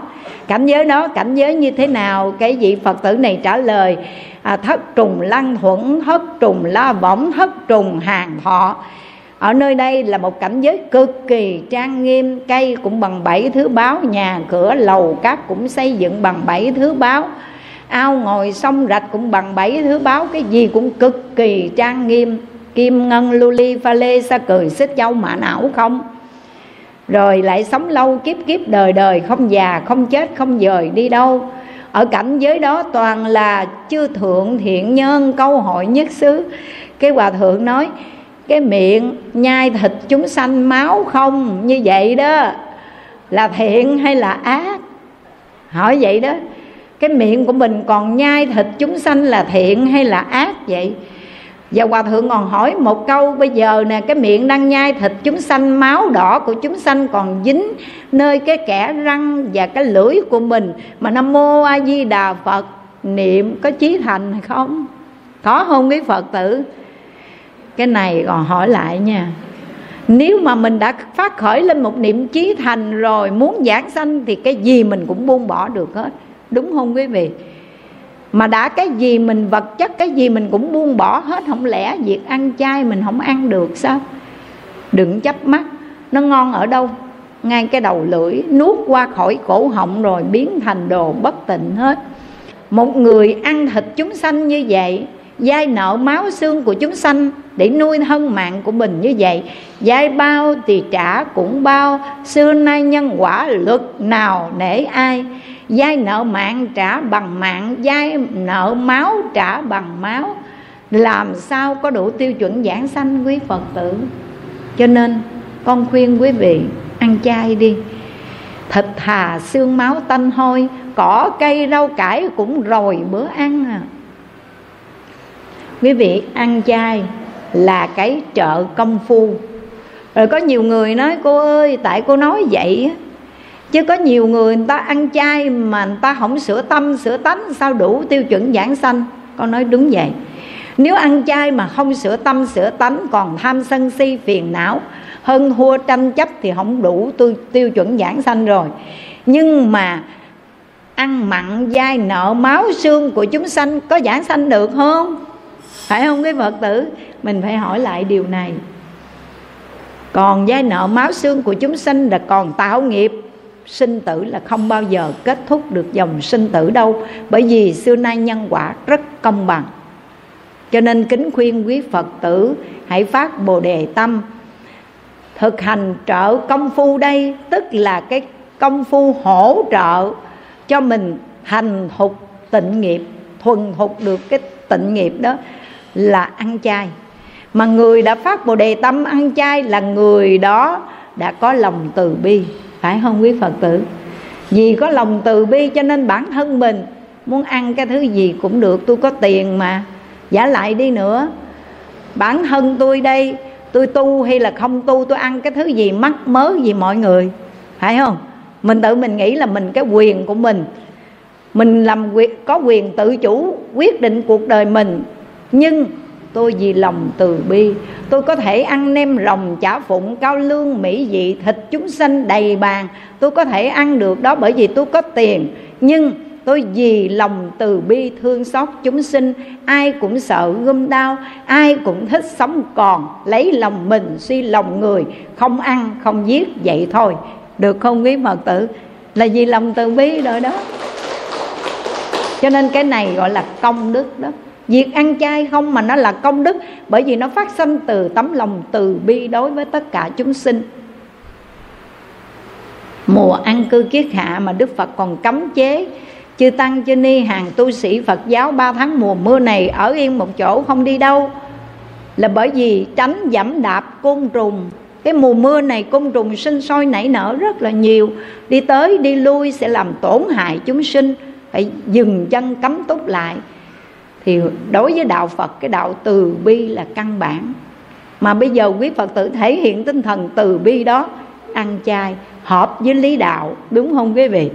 Speaker 1: Cảnh giới đó cảnh giới như thế nào? Cái vị phật tử này trả lời à, thất trùng lăng thuẫn thất trùng la võng thất trùng hàng thọ. Ở nơi đây là một cảnh giới cực kỳ trang nghiêm cây cũng bằng bảy thứ báo nhà cửa lầu các cũng xây dựng bằng bảy thứ báo. Ao ngồi sông rạch cũng bằng bảy thứ báo cái gì cũng cực kỳ trang nghiêm. Kim ngân lưu ly pha lê sa cười xích châu mã não không? Rồi lại sống lâu kiếp kiếp đời đời, không già, không chết, không dời, đi đâu? Ở cảnh giới đó toàn là chư thượng thiện nhân, câu hội nhất xứ. Cái hòa thượng nói, cái miệng nhai thịt chúng sanh máu không? Như vậy đó. Là thiện hay là ác? Hỏi vậy đó. Cái miệng của mình còn nhai thịt chúng sanh là thiện hay là ác vậy? Và hòa thượng còn hỏi một câu, bây giờ nè, cái miệng đang nhai thịt chúng sanh, máu đỏ của chúng sanh còn dính nơi cái kẻ răng và cái lưỡi của mình. Mà nam mô a di đà phật, niệm có chí thành hay không? Có không quý phật tử. Cái này còn hỏi lại nha. Nếu mà mình đã phát khởi lên một niệm chí thành rồi, muốn giảng sanh thì cái gì mình cũng buông bỏ được hết. Đúng không quý vị? Mà đã cái gì mình vật chất, cái gì mình cũng buông bỏ hết, không lẽ việc ăn chay mình không ăn được sao? Đừng chấp mắt, nó ngon ở đâu? Ngay cái đầu lưỡi, nuốt qua khỏi cổ họng rồi biến thành đồ bất tịnh hết. Một người ăn thịt chúng sanh như vậy, dai nợ máu xương của chúng sanh để nuôi thân mạng của mình như vậy, dai bao thì trả cũng bao, xưa nay nhân quả luật nào nể ai? Dai nợ mạng trả bằng mạng, dai nợ máu trả bằng máu. Làm sao có đủ tiêu chuẩn giảng sanh quý phật tử? Cho nên, con khuyên quý vị, ăn chay đi. Thịt thà xương máu tanh hôi, cỏ, cây, rau cải cũng rồi bữa ăn à. Quý vị ăn chay là cái trợ công phu. Rồi có nhiều người nói, cô ơi, tại cô nói vậy chứ có nhiều người người ta ăn chay mà người ta không sửa tâm sửa tánh sao đủ tiêu chuẩn giảng sanh? Con nói đúng vậy. Nếu ăn chay mà không sửa tâm sửa tánh còn tham sân si phiền não hơn thua tranh chấp thì không đủ tiêu, tiêu chuẩn giảng sanh rồi. Nhưng mà ăn mặn dai nợ máu xương của chúng sanh có giảng sanh được không? Phải không cái phật tử? Mình phải hỏi lại điều này. Còn dai nợ máu xương của chúng sanh là còn tạo nghiệp sinh tử là không bao giờ kết thúc được dòng sinh tử đâu, bởi vì xưa nay nhân quả rất công bằng. Cho nên kính khuyên quý phật tử, hãy phát bồ đề tâm. Thực hành trợ công phu đây, tức là cái công phu hỗ trợ cho mình thành thục tịnh nghiệp, thuần thục được cái tịnh nghiệp đó là ăn chay. Mà người đã phát bồ đề tâm ăn chay là người đó đã có lòng từ bi phải không quý phật tử? Vì có lòng từ bi cho nên bản thân mình muốn ăn cái thứ gì cũng được, tôi có tiền mà. Giả lại đi nữa. Bản thân tôi đây, tôi tu hay là không tu, tôi ăn cái thứ gì mắc mớ gì mọi người. Phải không? Mình tự mình nghĩ là mình cái quyền của mình. Mình làm quyền có quyền tự chủ, quyết định cuộc đời mình. Nhưng tôi vì lòng từ bi. Tôi có thể ăn nem rồng chả phụng, cao lương, mỹ vị, thịt chúng sanh đầy bàn. Tôi có thể ăn được đó bởi vì tôi có tiền. Nhưng tôi vì lòng từ bi thương xót chúng sinh, ai cũng sợ gươm đau, ai cũng thích sống còn, lấy lòng mình suy lòng người, không ăn, không giết, vậy thôi. Được không quý phật tử? Là vì lòng từ bi rồi đó. Cho nên cái này gọi là công đức đó việc ăn chay không mà nó là công đức, bởi vì nó phát sinh từ tấm lòng từ bi đối với tất cả chúng sinh. Mùa ăn cư kiết hạ mà đức phật còn cấm chế, chư tăng, chư ni, hàng tu sĩ phật giáo ba tháng mùa mưa này ở yên một chỗ không đi đâu. Là bởi vì tránh giảm đạp côn trùng. Cái mùa mưa này côn trùng sinh sôi nảy nở rất là nhiều. Đi tới, đi lui sẽ làm tổn hại chúng sinh. Phải dừng chân cấm túc lại thì đối với đạo phật cái đạo từ bi là căn bản. Mà bây giờ quý phật tử thể hiện tinh thần từ bi đó ăn chay hợp với lý đạo đúng không quý vị?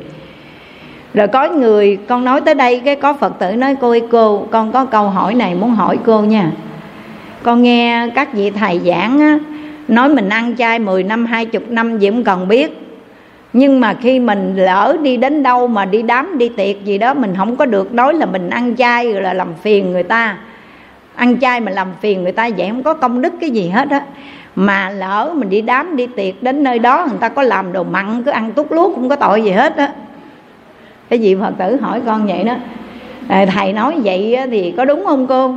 Speaker 1: Rồi có người con nói tới đây cái có phật tử nói cô ơi cô con có câu hỏi này muốn hỏi cô nha. Con nghe các vị thầy giảng á, nói mình ăn chay 10 năm 20 năm gì cũng cần biết nhưng mà khi mình lỡ đi đến đâu mà đi đám, đi tiệc gì đó, mình không có được nói là mình ăn chay rồi là làm phiền người ta. Ăn chay mà làm phiền người ta vậy không có công đức cái gì hết á. Mà lỡ mình đi đám, đi tiệc đến nơi đó, người ta có làm đồ mặn, cứ ăn tút luốt không có tội gì hết á. Cái gì phật tử hỏi con vậy đó thầy nói vậy thì có đúng không cô?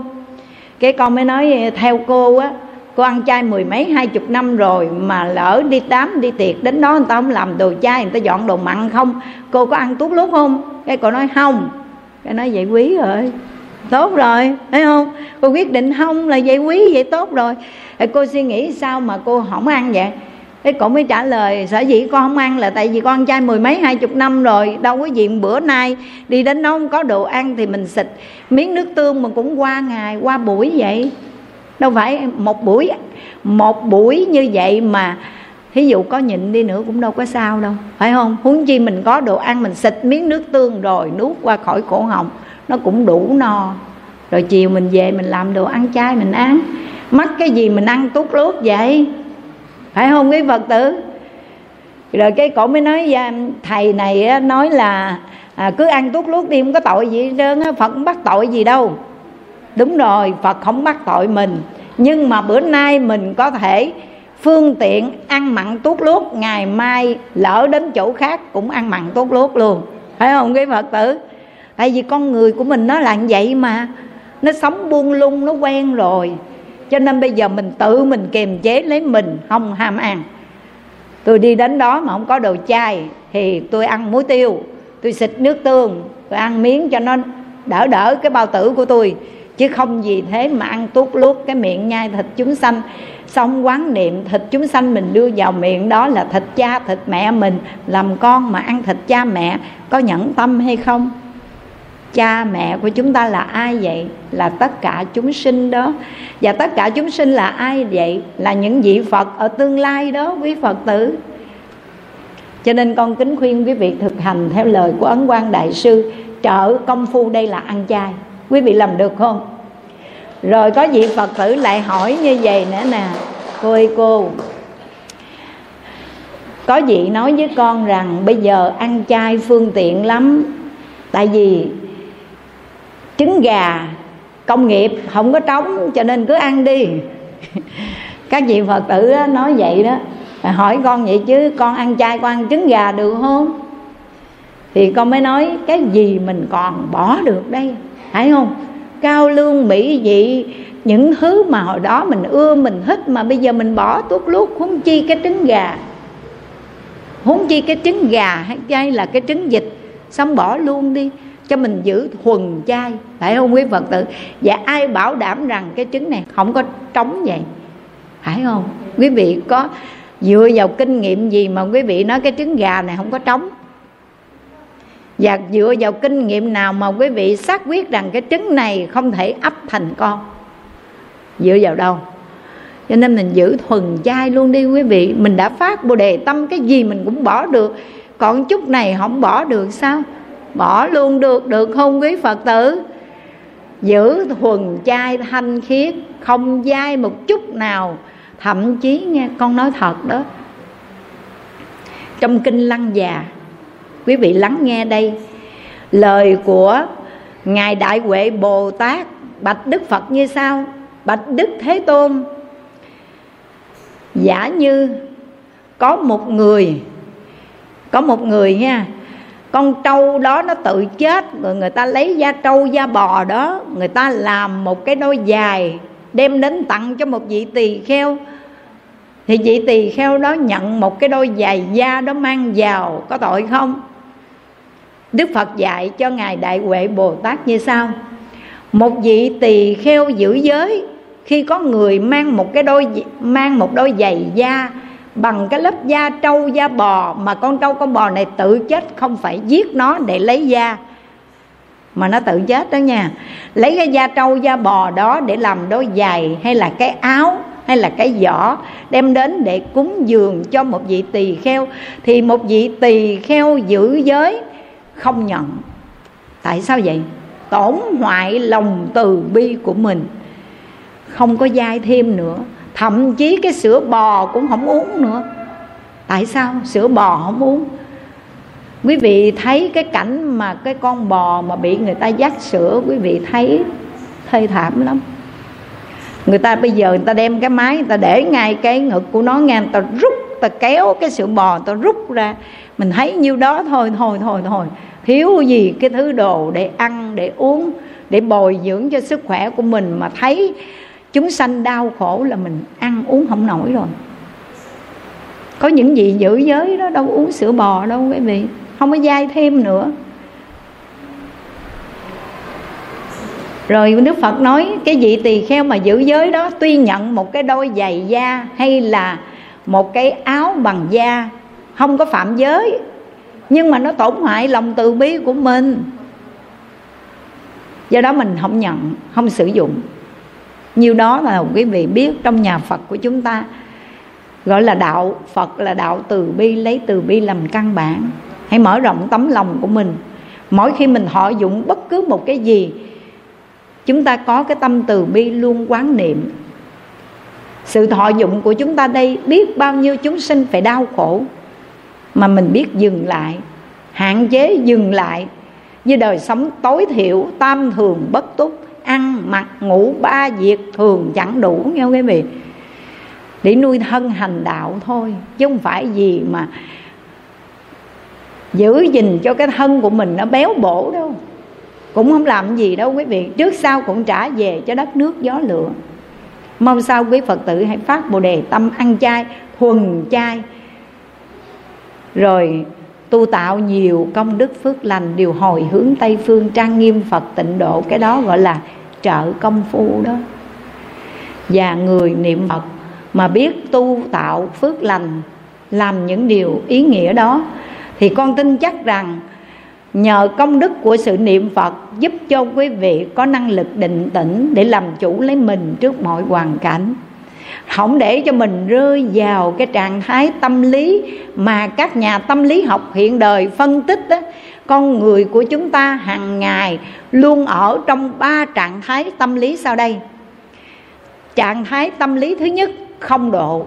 Speaker 1: Cái con mới nói, theo cô á cô ăn chay mười mấy, hai chục năm rồi mà lỡ đi tám, đi tiệc, đến đó người ta không làm đồ chay người ta dọn đồ mặn không? Cô có ăn tuốt lút không? Cái cô nói không. Cái nói vậy quý rồi. Tốt rồi, thấy không? Cô quyết định không là vậy quý, vậy tốt rồi. Thì cô suy nghĩ sao mà cô không ăn vậy? Thế cổ mới trả lời, sở dĩ con không ăn là tại vì con ăn chay mười mấy, hai chục năm rồi, đâu có gì bữa nay đi đến đâu không có đồ ăn thì mình xịt miếng nước tương mà cũng qua ngày, qua buổi vậy đâu phải một buổi một buổi như vậy mà thí dụ có nhịn đi nữa cũng đâu có sao đâu phải không? Huống chi mình có đồ ăn mình xịt miếng nước tương rồi nuốt qua khỏi cổ họng nó cũng đủ no. Rồi chiều mình về mình làm đồ ăn chay mình ăn. Mắc cái gì mình ăn tốt lốt vậy? Phải không quý phật tử? Rồi cái cổ mới nói dạ, thầy này nói là à, cứ ăn tốt lốt đi không có tội gì hết trơn phật không bắt tội gì đâu đúng rồi phật không bắt tội mình. Nhưng mà bữa nay mình có thể phương tiện ăn mặn tuốt lốt ngày mai lỡ đến chỗ khác cũng ăn mặn tuốt lốt luôn. Phải không quý phật tử? Tại vì con người của mình nó là vậy mà. Nó sống buông lung, nó quen rồi. Cho nên bây giờ mình tự mình kiềm chế lấy mình, không ham ăn. Tôi đi đến đó mà không có đồ chay thì tôi ăn muối tiêu, tôi xịt nước tương, tôi ăn miếng cho nó đỡ đỡ cái bao tử của tôi chứ không gì thế mà ăn tuốt luốt cái miệng nhai thịt chúng sanh. Xong quán niệm thịt chúng sanh mình đưa vào miệng đó là thịt cha, thịt mẹ mình. Làm con mà ăn thịt cha mẹ, có nhẫn tâm hay không? Cha mẹ của chúng ta là ai vậy? Là tất cả chúng sinh đó. Và tất cả chúng sinh là ai vậy? Là những vị phật ở tương lai đó, quý phật tử. Cho nên con kính khuyên quý vị thực hành theo lời của ấn quang đại sư trợ công phu đây là ăn chay quý vị làm được không? Rồi có vị phật tử lại hỏi như vậy nữa nè. Cô ơi, cô. Có vị nói với con rằng, bây giờ ăn chay phương tiện lắm. Tại vì trứng gà công nghiệp không có trống, cho nên cứ ăn đi. Các vị phật tử nói vậy đó. Hỏi con vậy chứ, con ăn chay, con ăn trứng gà được không? Thì con mới nói, cái gì mình còn bỏ được đây? Phải không? Cao lương, mỹ vị, những thứ mà hồi đó mình ưa, mình thích mà bây giờ mình bỏ tuốt lút huống chi cái trứng gà. Huống chi cái trứng gà hay chay là cái trứng vịt, xong bỏ luôn đi, cho mình giữ thuần chay. Phải không quý phật tử? Và ai bảo đảm rằng cái trứng này không có trống vậy? Phải không? Quý vị có dựa vào kinh nghiệm gì mà quý vị nói cái trứng gà này không có trống? Và dựa vào kinh nghiệm nào mà quý vị xác quyết rằng cái trứng này không thể ấp thành con? Dựa vào đâu? Cho nên mình giữ thuần chay luôn đi quý vị. Mình đã phát bồ đề tâm, cái gì mình cũng bỏ được. Còn chút này không bỏ được sao? Bỏ luôn được được không quý phật tử? Giữ thuần chay thanh khiết, không dai một chút nào. Thậm chí nghe, con nói thật đó, trong kinh lăng già quý vị lắng nghe đây. Lời của ngài đại huệ bồ tát, bạch đức phật như sau. Bạch đức thế tôn, giả như có một người, có một người nha, con trâu đó nó tự chết, rồi người ta lấy da trâu, da bò đó, người ta làm một cái đôi dài, đem đến tặng cho một vị tỳ kheo. Thì vị tỳ kheo đó nhận một cái đôi giày da đó mang vào, có tội không? Đức phật dạy cho ngài đại huệ bồ tát như sau. Một vị tỳ kheo giữ giới, khi có người mang một cái đôi mang một đôi giày da bằng cái lớp da trâu, da bò, mà con trâu, con bò này tự chết, không phải giết nó để lấy da, mà nó tự chết đó nha. Lấy cái da trâu, da bò đó để làm đôi giày, hay là cái áo, hay là cái giỏ, đem đến để cúng dường cho một vị tỳ kheo. Thì một vị tỳ kheo giữ giới không nhận. Tại sao vậy? Tổn hoại lòng từ bi của mình. Không có dai thêm nữa. Thậm chí cái sữa bò cũng không uống nữa. Tại sao? Sữa bò không uống. Quý vị thấy cái cảnh mà cái con bò mà bị người ta dắt sữa, quý vị thấy thê thảm lắm. Người ta bây giờ người ta đem cái máy, người ta để ngay cái ngực của nó nghe, người ta rút ta kéo cái sữa bò ta rút ra. Mình thấy nhiêu đó thôi thôi thôi thôi. Thiếu gì cái thứ đồ để ăn, để uống, để bồi dưỡng cho sức khỏe của mình mà thấy chúng sanh đau khổ là mình ăn uống không nổi rồi. Có những gì giữ giới đó đâu uống sữa bò đâu quý vị. Không có dai thêm nữa. Rồi đức phật nói, cái vị tỳ kheo mà giữ giới đó tuy nhận một cái đôi giày da hay là một cái áo bằng da không có phạm giới, nhưng mà nó tổn hại lòng từ bi của mình. Do đó mình không nhận, không sử dụng. Nhiều đó là quý vị biết trong nhà phật của chúng ta, gọi là đạo phật là đạo từ bi, lấy từ bi làm căn bản. Hãy mở rộng tấm lòng của mình. Mỗi khi mình thọ dụng bất cứ một cái gì, chúng ta có cái tâm từ bi luôn quán niệm sự thọ dụng của chúng ta đây biết bao nhiêu chúng sinh phải đau khổ. Mà mình biết dừng lại, hạn chế dừng lại. Với đời sống tối thiểu, tam thường bất túc, ăn, mặc, ngủ, ba việc thường chẳng đủ, nghe quý vị? Để nuôi thân hành đạo thôi, chứ không phải gì mà giữ gìn cho cái thân của mình nó béo bổ đâu. Cũng không làm gì đâu quý vị, trước sau cũng trả về cho đất nước gió lửa mong sao quý phật tử hãy phát bồ đề tâm ăn chay, thuần chay. Rồi tu tạo nhiều công đức phước lành, điều hồi hướng tây phương, trang nghiêm phật tịnh độ. Cái đó gọi là trợ công phu đó. Và người niệm phật mà biết tu tạo phước lành, làm những điều ý nghĩa đó, thì con tin chắc rằng nhờ công đức của sự niệm phật giúp cho quý vị có năng lực định tĩnh để làm chủ lấy mình trước mọi hoàn cảnh. Không để cho mình rơi vào cái trạng thái tâm lý mà các nhà tâm lý học hiện đời phân tích đó, con người của chúng ta hàng ngày luôn ở trong ba trạng thái tâm lý sau đây. Trạng thái tâm lý thứ nhất không độ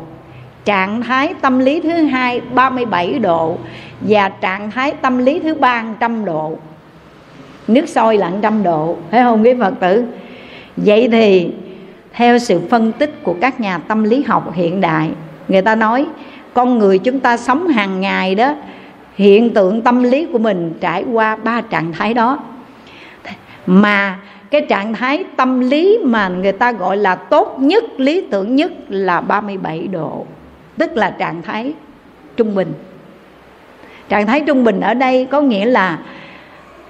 Speaker 1: trạng thái tâm lý thứ hai 37 độ và trạng thái tâm lý thứ ba trăm độ. Nước sôi là trăm độ, phải không quý phật tử? Vậy thì theo sự phân tích của các nhà tâm lý học hiện đại, người ta nói con người chúng ta sống hàng ngày đó, hiện tượng tâm lý của mình trải qua ba trạng thái đó. Mà cái trạng thái tâm lý mà người ta gọi là tốt nhất, lý tưởng nhất là 37 độ tức là trạng thái trung bình. Trạng thái trung bình ở đây có nghĩa là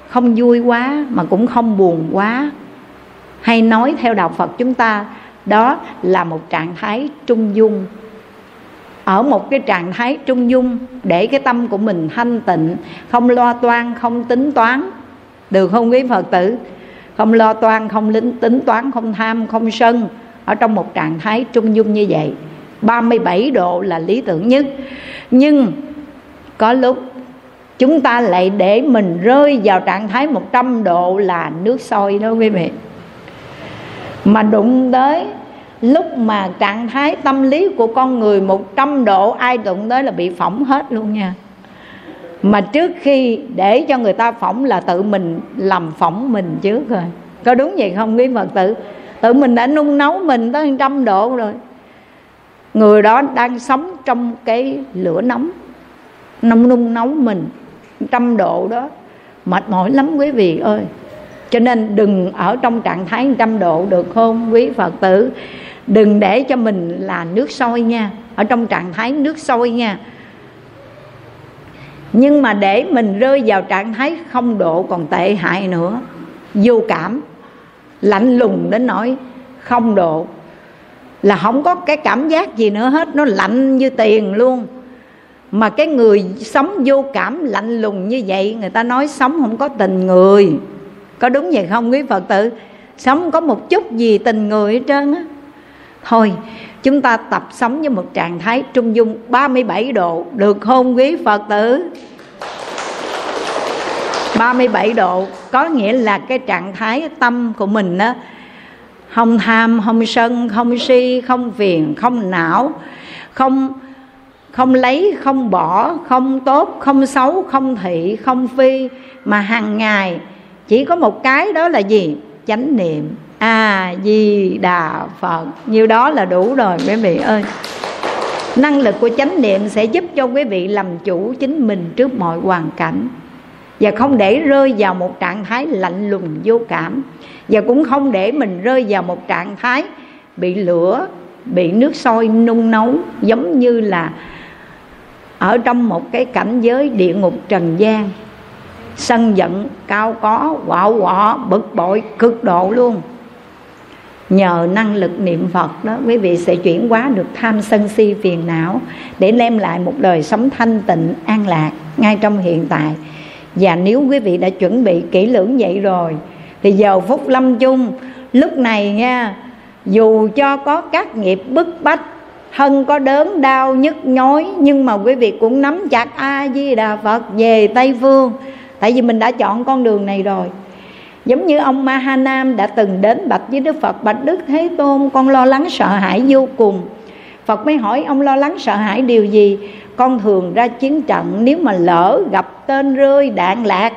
Speaker 1: không vui quá mà cũng không buồn quá. Hay nói theo đạo phật chúng ta, đó là một trạng thái trung dung. Ở một cái trạng thái trung dung để cái tâm của mình thanh tịnh, không lo toan, không tính toán. Được không quý phật tử? Không lo toan, không lính tính toán, không tham, không sân. Ở trong một trạng thái trung dung như vậy. 37 độ là lý tưởng nhất. Nhưng có lúc chúng ta lại để mình rơi vào trạng thái 100 độ là nước sôi đó quý vị. Mà đụng tới lúc mà trạng thái tâm lý của con người 100 độ, ai đụng tới là bị phỏng hết luôn nha. Mà trước khi để cho người ta phỏng là tự mình làm phỏng mình trước rồi. Có đúng vậy không quý phật tử? Tự mình đã nung nấu mình tới trăm độ rồi người đó đang sống trong cái lửa nóng nung nung nóng mình, trăm độ đó. Mệt mỏi lắm quý vị ơi. Cho nên đừng ở trong trạng thái trăm độ được không quý phật tử? Đừng để cho mình là nước sôi nha. Ở trong trạng thái nước sôi nha. Nhưng mà để mình rơi vào trạng thái không độ còn tệ hại nữa. Vô cảm. Lạnh lùng đến nỗi không độ là không có cái cảm giác gì nữa hết, nó lạnh như tiền luôn. Mà cái người sống vô cảm lạnh lùng như vậy, người ta nói sống không có tình người. Có đúng vậy không quý phật tử? Sống có một chút gì tình người hết trơn á. Thôi, chúng ta tập sống với một trạng thái trung dung 37 độ, được không quý phật tử? 37 độ, có nghĩa là cái trạng thái tâm của mình đó không tham, không sân, không si, không phiền, không não, không không lấy, không bỏ, không tốt, không xấu, không thị, không phi, mà hàng ngày chỉ có một cái đó là gì? Chánh niệm. A di đà phật. Nhiêu đó là đủ rồi, quý vị ơi. Năng lực của chánh niệm sẽ giúp cho quý vị làm chủ chính mình trước mọi hoàn cảnh. Và không để rơi vào một trạng thái lạnh lùng vô cảm và cũng không để mình rơi vào một trạng thái bị lửa, bị nước sôi nung nấu, giống như là ở trong một cái cảnh giới địa ngục trần gian. Sân giận cao có quạo quọ bực bội, cực độ luôn. Nhờ năng lực niệm phật đó, quý vị sẽ chuyển hóa được tham sân si phiền não để đem lại một đời sống thanh tịnh, an lạc ngay trong hiện tại. Và nếu quý vị đã chuẩn bị kỹ lưỡng vậy rồi thì giờ phút lâm chung, lúc này nha, dù cho có các nghiệp bức bách thân có đớn đau nhức nhói, nhưng mà quý vị cũng nắm chặt a di đà phật về tây phương. Tại vì mình đã chọn con đường này rồi. Giống như ông mahanam đã từng đến bạch với đức phật, bạch đức thế tôn, con lo lắng sợ hãi vô cùng. Phật mới hỏi ông lo lắng sợ hãi điều gì? Con thường ra chiến trận, nếu mà lỡ gặp tên rơi đạn lạc,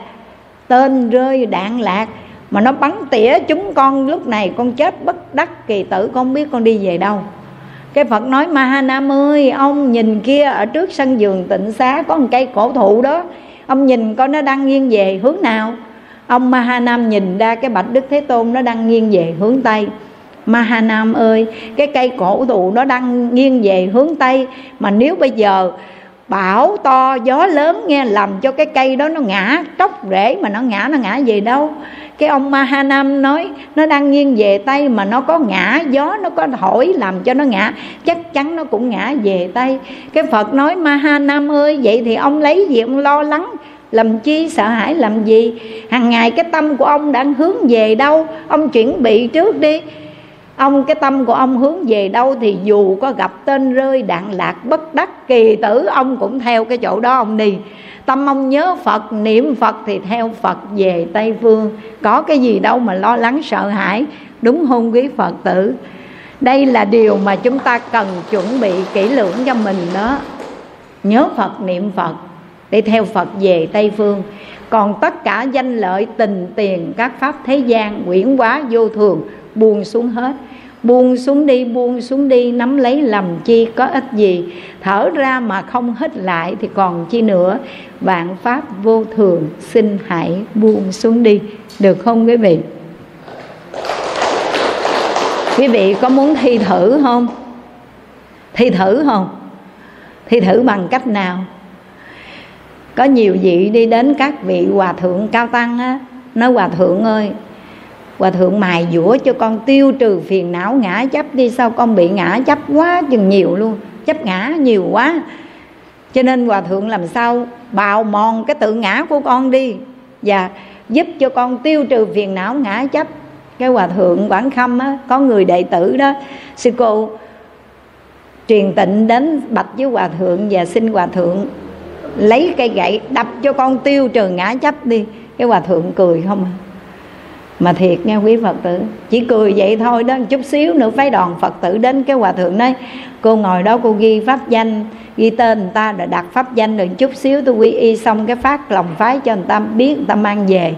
Speaker 1: tên rơi đạn lạc mà nó bắn tỉa chúng con lúc này, con chết bất đắc kỳ tử, con biết con đi về đâu. Cái phật nói, mahanam ơi, ông nhìn kia ở trước sân giường tịnh xá có một cây cổ thụ đó. Ông nhìn coi nó đang nghiêng về hướng nào. Ông mahanam nhìn ra cái bạch đức thế tôn nó đang nghiêng về hướng tây. Mahanam ơi, cái cây cổ thụ nó đang nghiêng về hướng tây, mà nếu bây giờ bão to, gió lớn nghe làm cho cái cây đó nó ngã, tróc rễ mà nó ngã nó ngã về đâu? Cái ông Mahanam nói, nó đang nghiêng về tay mà nó có ngã, gió nó có thổi làm cho nó ngã. Chắc chắn nó cũng ngã về tay cái Phật nói, Mahanam ơi, vậy thì ông lấy gì, ông lo lắng? Làm chi, sợ hãi làm gì? Hàng ngày cái tâm của ông đang hướng về đâu? Ông chuẩn bị trước đi ông, cái tâm của ông hướng về đâu thì dù có gặp tên rơi, đạn lạc, bất đắc, kỳ tử, ông cũng theo cái chỗ đó ông đi. Tâm ông nhớ phật, niệm phật thì theo phật về tây phương. Có cái gì đâu mà lo lắng, sợ hãi. Đúng hôn quý phật tử. Đây là điều mà chúng ta cần chuẩn bị, kỹ lưỡng cho mình đó. Nhớ phật, niệm phật để theo phật về tây phương. Còn tất cả danh lợi, tình, tiền, các pháp thế gian, quyển quá vô thường buông xuống hết. Buông xuống đi, buông xuống đi, nắm lấy làm chi có ích gì. Thở ra mà không hít lại thì còn chi nữa. Vạn pháp vô thường, xin hãy buông xuống đi. Được không quý vị? Quý vị có muốn thi thử không? Thi thử không? Thi thử bằng cách nào? Có nhiều vị đi đến các vị hòa thượng cao tăng á, nói, hòa thượng ơi hòa thượng mài dũa cho con tiêu trừ phiền não ngã chấp đi sao con bị ngã chấp quá chừng nhiều luôn chấp ngã nhiều quá. Cho nên hòa thượng làm sao bào mòn cái tự ngã của con đi và giúp cho con tiêu trừ phiền não ngã chấp. Cái hòa thượng quảng khâm á, có người đệ tử đó sư cô truyền tịnh đến bạch với hòa thượng và xin hòa thượng lấy cây gậy đập cho con tiêu trừ ngã chấp đi. Cái hòa thượng cười không à? Mà thiệt nha quý phật tử, chỉ cười vậy thôi đó, chút xíu nữa phái đoàn phật tử đến cái hòa thượng nói, cô ngồi đó cô ghi pháp danh, ghi tên người ta đã đặt pháp danh rồi, chút xíu tôi quy y xong cái phát lòng phái cho người ta biết, người ta mang về.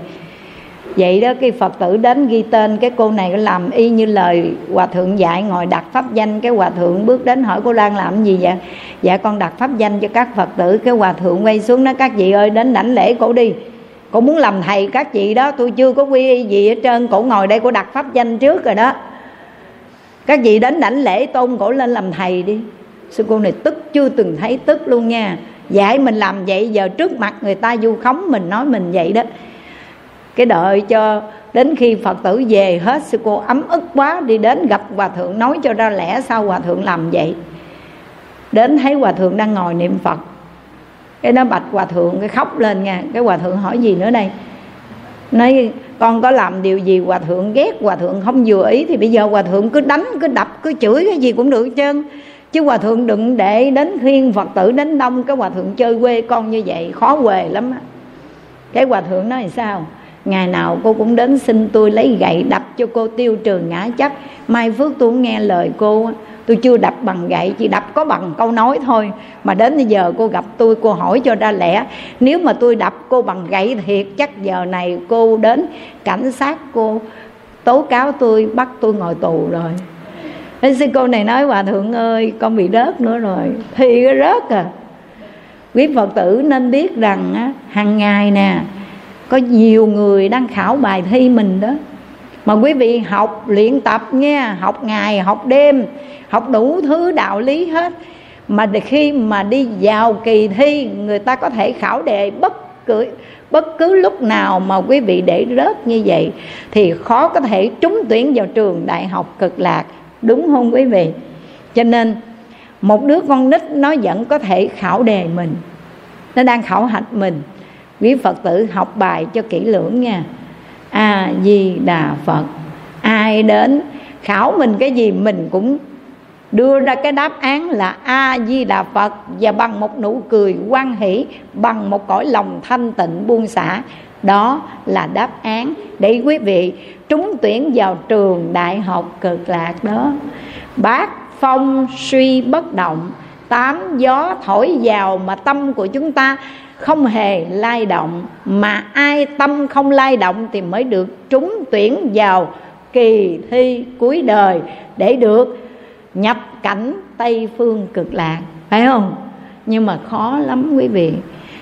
Speaker 1: Vậy đó, cái phật tử đến ghi tên cái cô này làm y như lời hòa thượng dạy, ngồi đặt pháp danh, cái hòa thượng bước đến hỏi, cô đang làm gì vậy? Dạ con đặt pháp danh cho các phật tử. Cái hòa thượng quay xuống nói, các vị ơi, đến đảnh lễ cổ đi cô muốn làm thầy các chị đó, tôi chưa có quy y gì hết trơn, cổ ngồi đây cô đặt pháp danh trước rồi đó. Các vị đến đảnh lễ tôn cổ lên làm thầy đi. Sư cô này tức, chưa từng thấy tức luôn nha. Dạy mình làm vậy, giờ trước mặt người ta du khống mình, nói mình vậy đó. Cái đợi cho đến khi phật tử về hết, sư cô ấm ức quá, đi đến gặp hòa thượng, nói cho ra lẽ sao hòa thượng làm vậy. Đến thấy hòa thượng đang ngồi niệm phật cái nó bạch hòa thượng, cái khóc lên nha cái hòa thượng hỏi gì nữa đây? Nói, con có làm điều gì? Hòa thượng ghét. Hòa thượng không vừa ý thì bây giờ hòa thượng cứ đánh, cứ đập, cứ chửi cái gì cũng được chân chứ hòa thượng đừng để đến khuyên phật tử đến đông. Cái hòa thượng chơi quê con như vậy, khó quề lắm á. Cái hòa thượng nói sao? Ngày nào cô cũng đến xin tôi lấy gậy đập cho cô tiêu trừ ngã chấp mai phước tôi cũng nghe lời cô tôi chưa đập bằng gậy chỉ đập có bằng câu nói thôi. Mà đến bây giờ cô gặp tôi cô hỏi cho ra lẽ nếu mà tôi đập cô bằng gậy thiệt chắc giờ này cô đến cảnh sát cô tố cáo tôi bắt tôi ngồi tù rồi. Thế sư cô này nói hòa thượng ơi con bị rớt nữa rồi. Thì rớt à. Quý phật tử nên biết rằng á, hàng ngày nè có nhiều người đang khảo bài thi mình đó mà quý vị học, luyện tập nghe, học ngày, học đêm, học đủ thứ đạo lý hết. Mà khi mà đi vào kỳ thi, người ta có thể khảo đề bất cứ bất cứ lúc nào mà quý vị để rớt như vậy. Thì khó có thể trúng tuyển vào trường đại học cực lạc, đúng không quý vị? Cho nên, một đứa con nít nó vẫn có thể khảo đề mình. Nó đang khảo hạch mình. Quý phật tử học bài cho kỹ lưỡng nha a di đà phật. Ai đến khảo mình cái gì, mình cũng đưa ra cái đáp án là a di đà phật. Và bằng một nụ cười quan hỷ, bằng một cõi lòng thanh tịnh buông xả. Đó là đáp án. Để quý vị trúng tuyển vào trường đại học cực lạc đó, bác phong suy bất động, tám gió thổi vào mà tâm của chúng ta không hề lay động, mà ai tâm không lay động thì mới được trúng tuyển vào kỳ thi cuối đời để được nhập cảnh tây phương cực lạc, phải không? Nhưng mà khó lắm quý vị.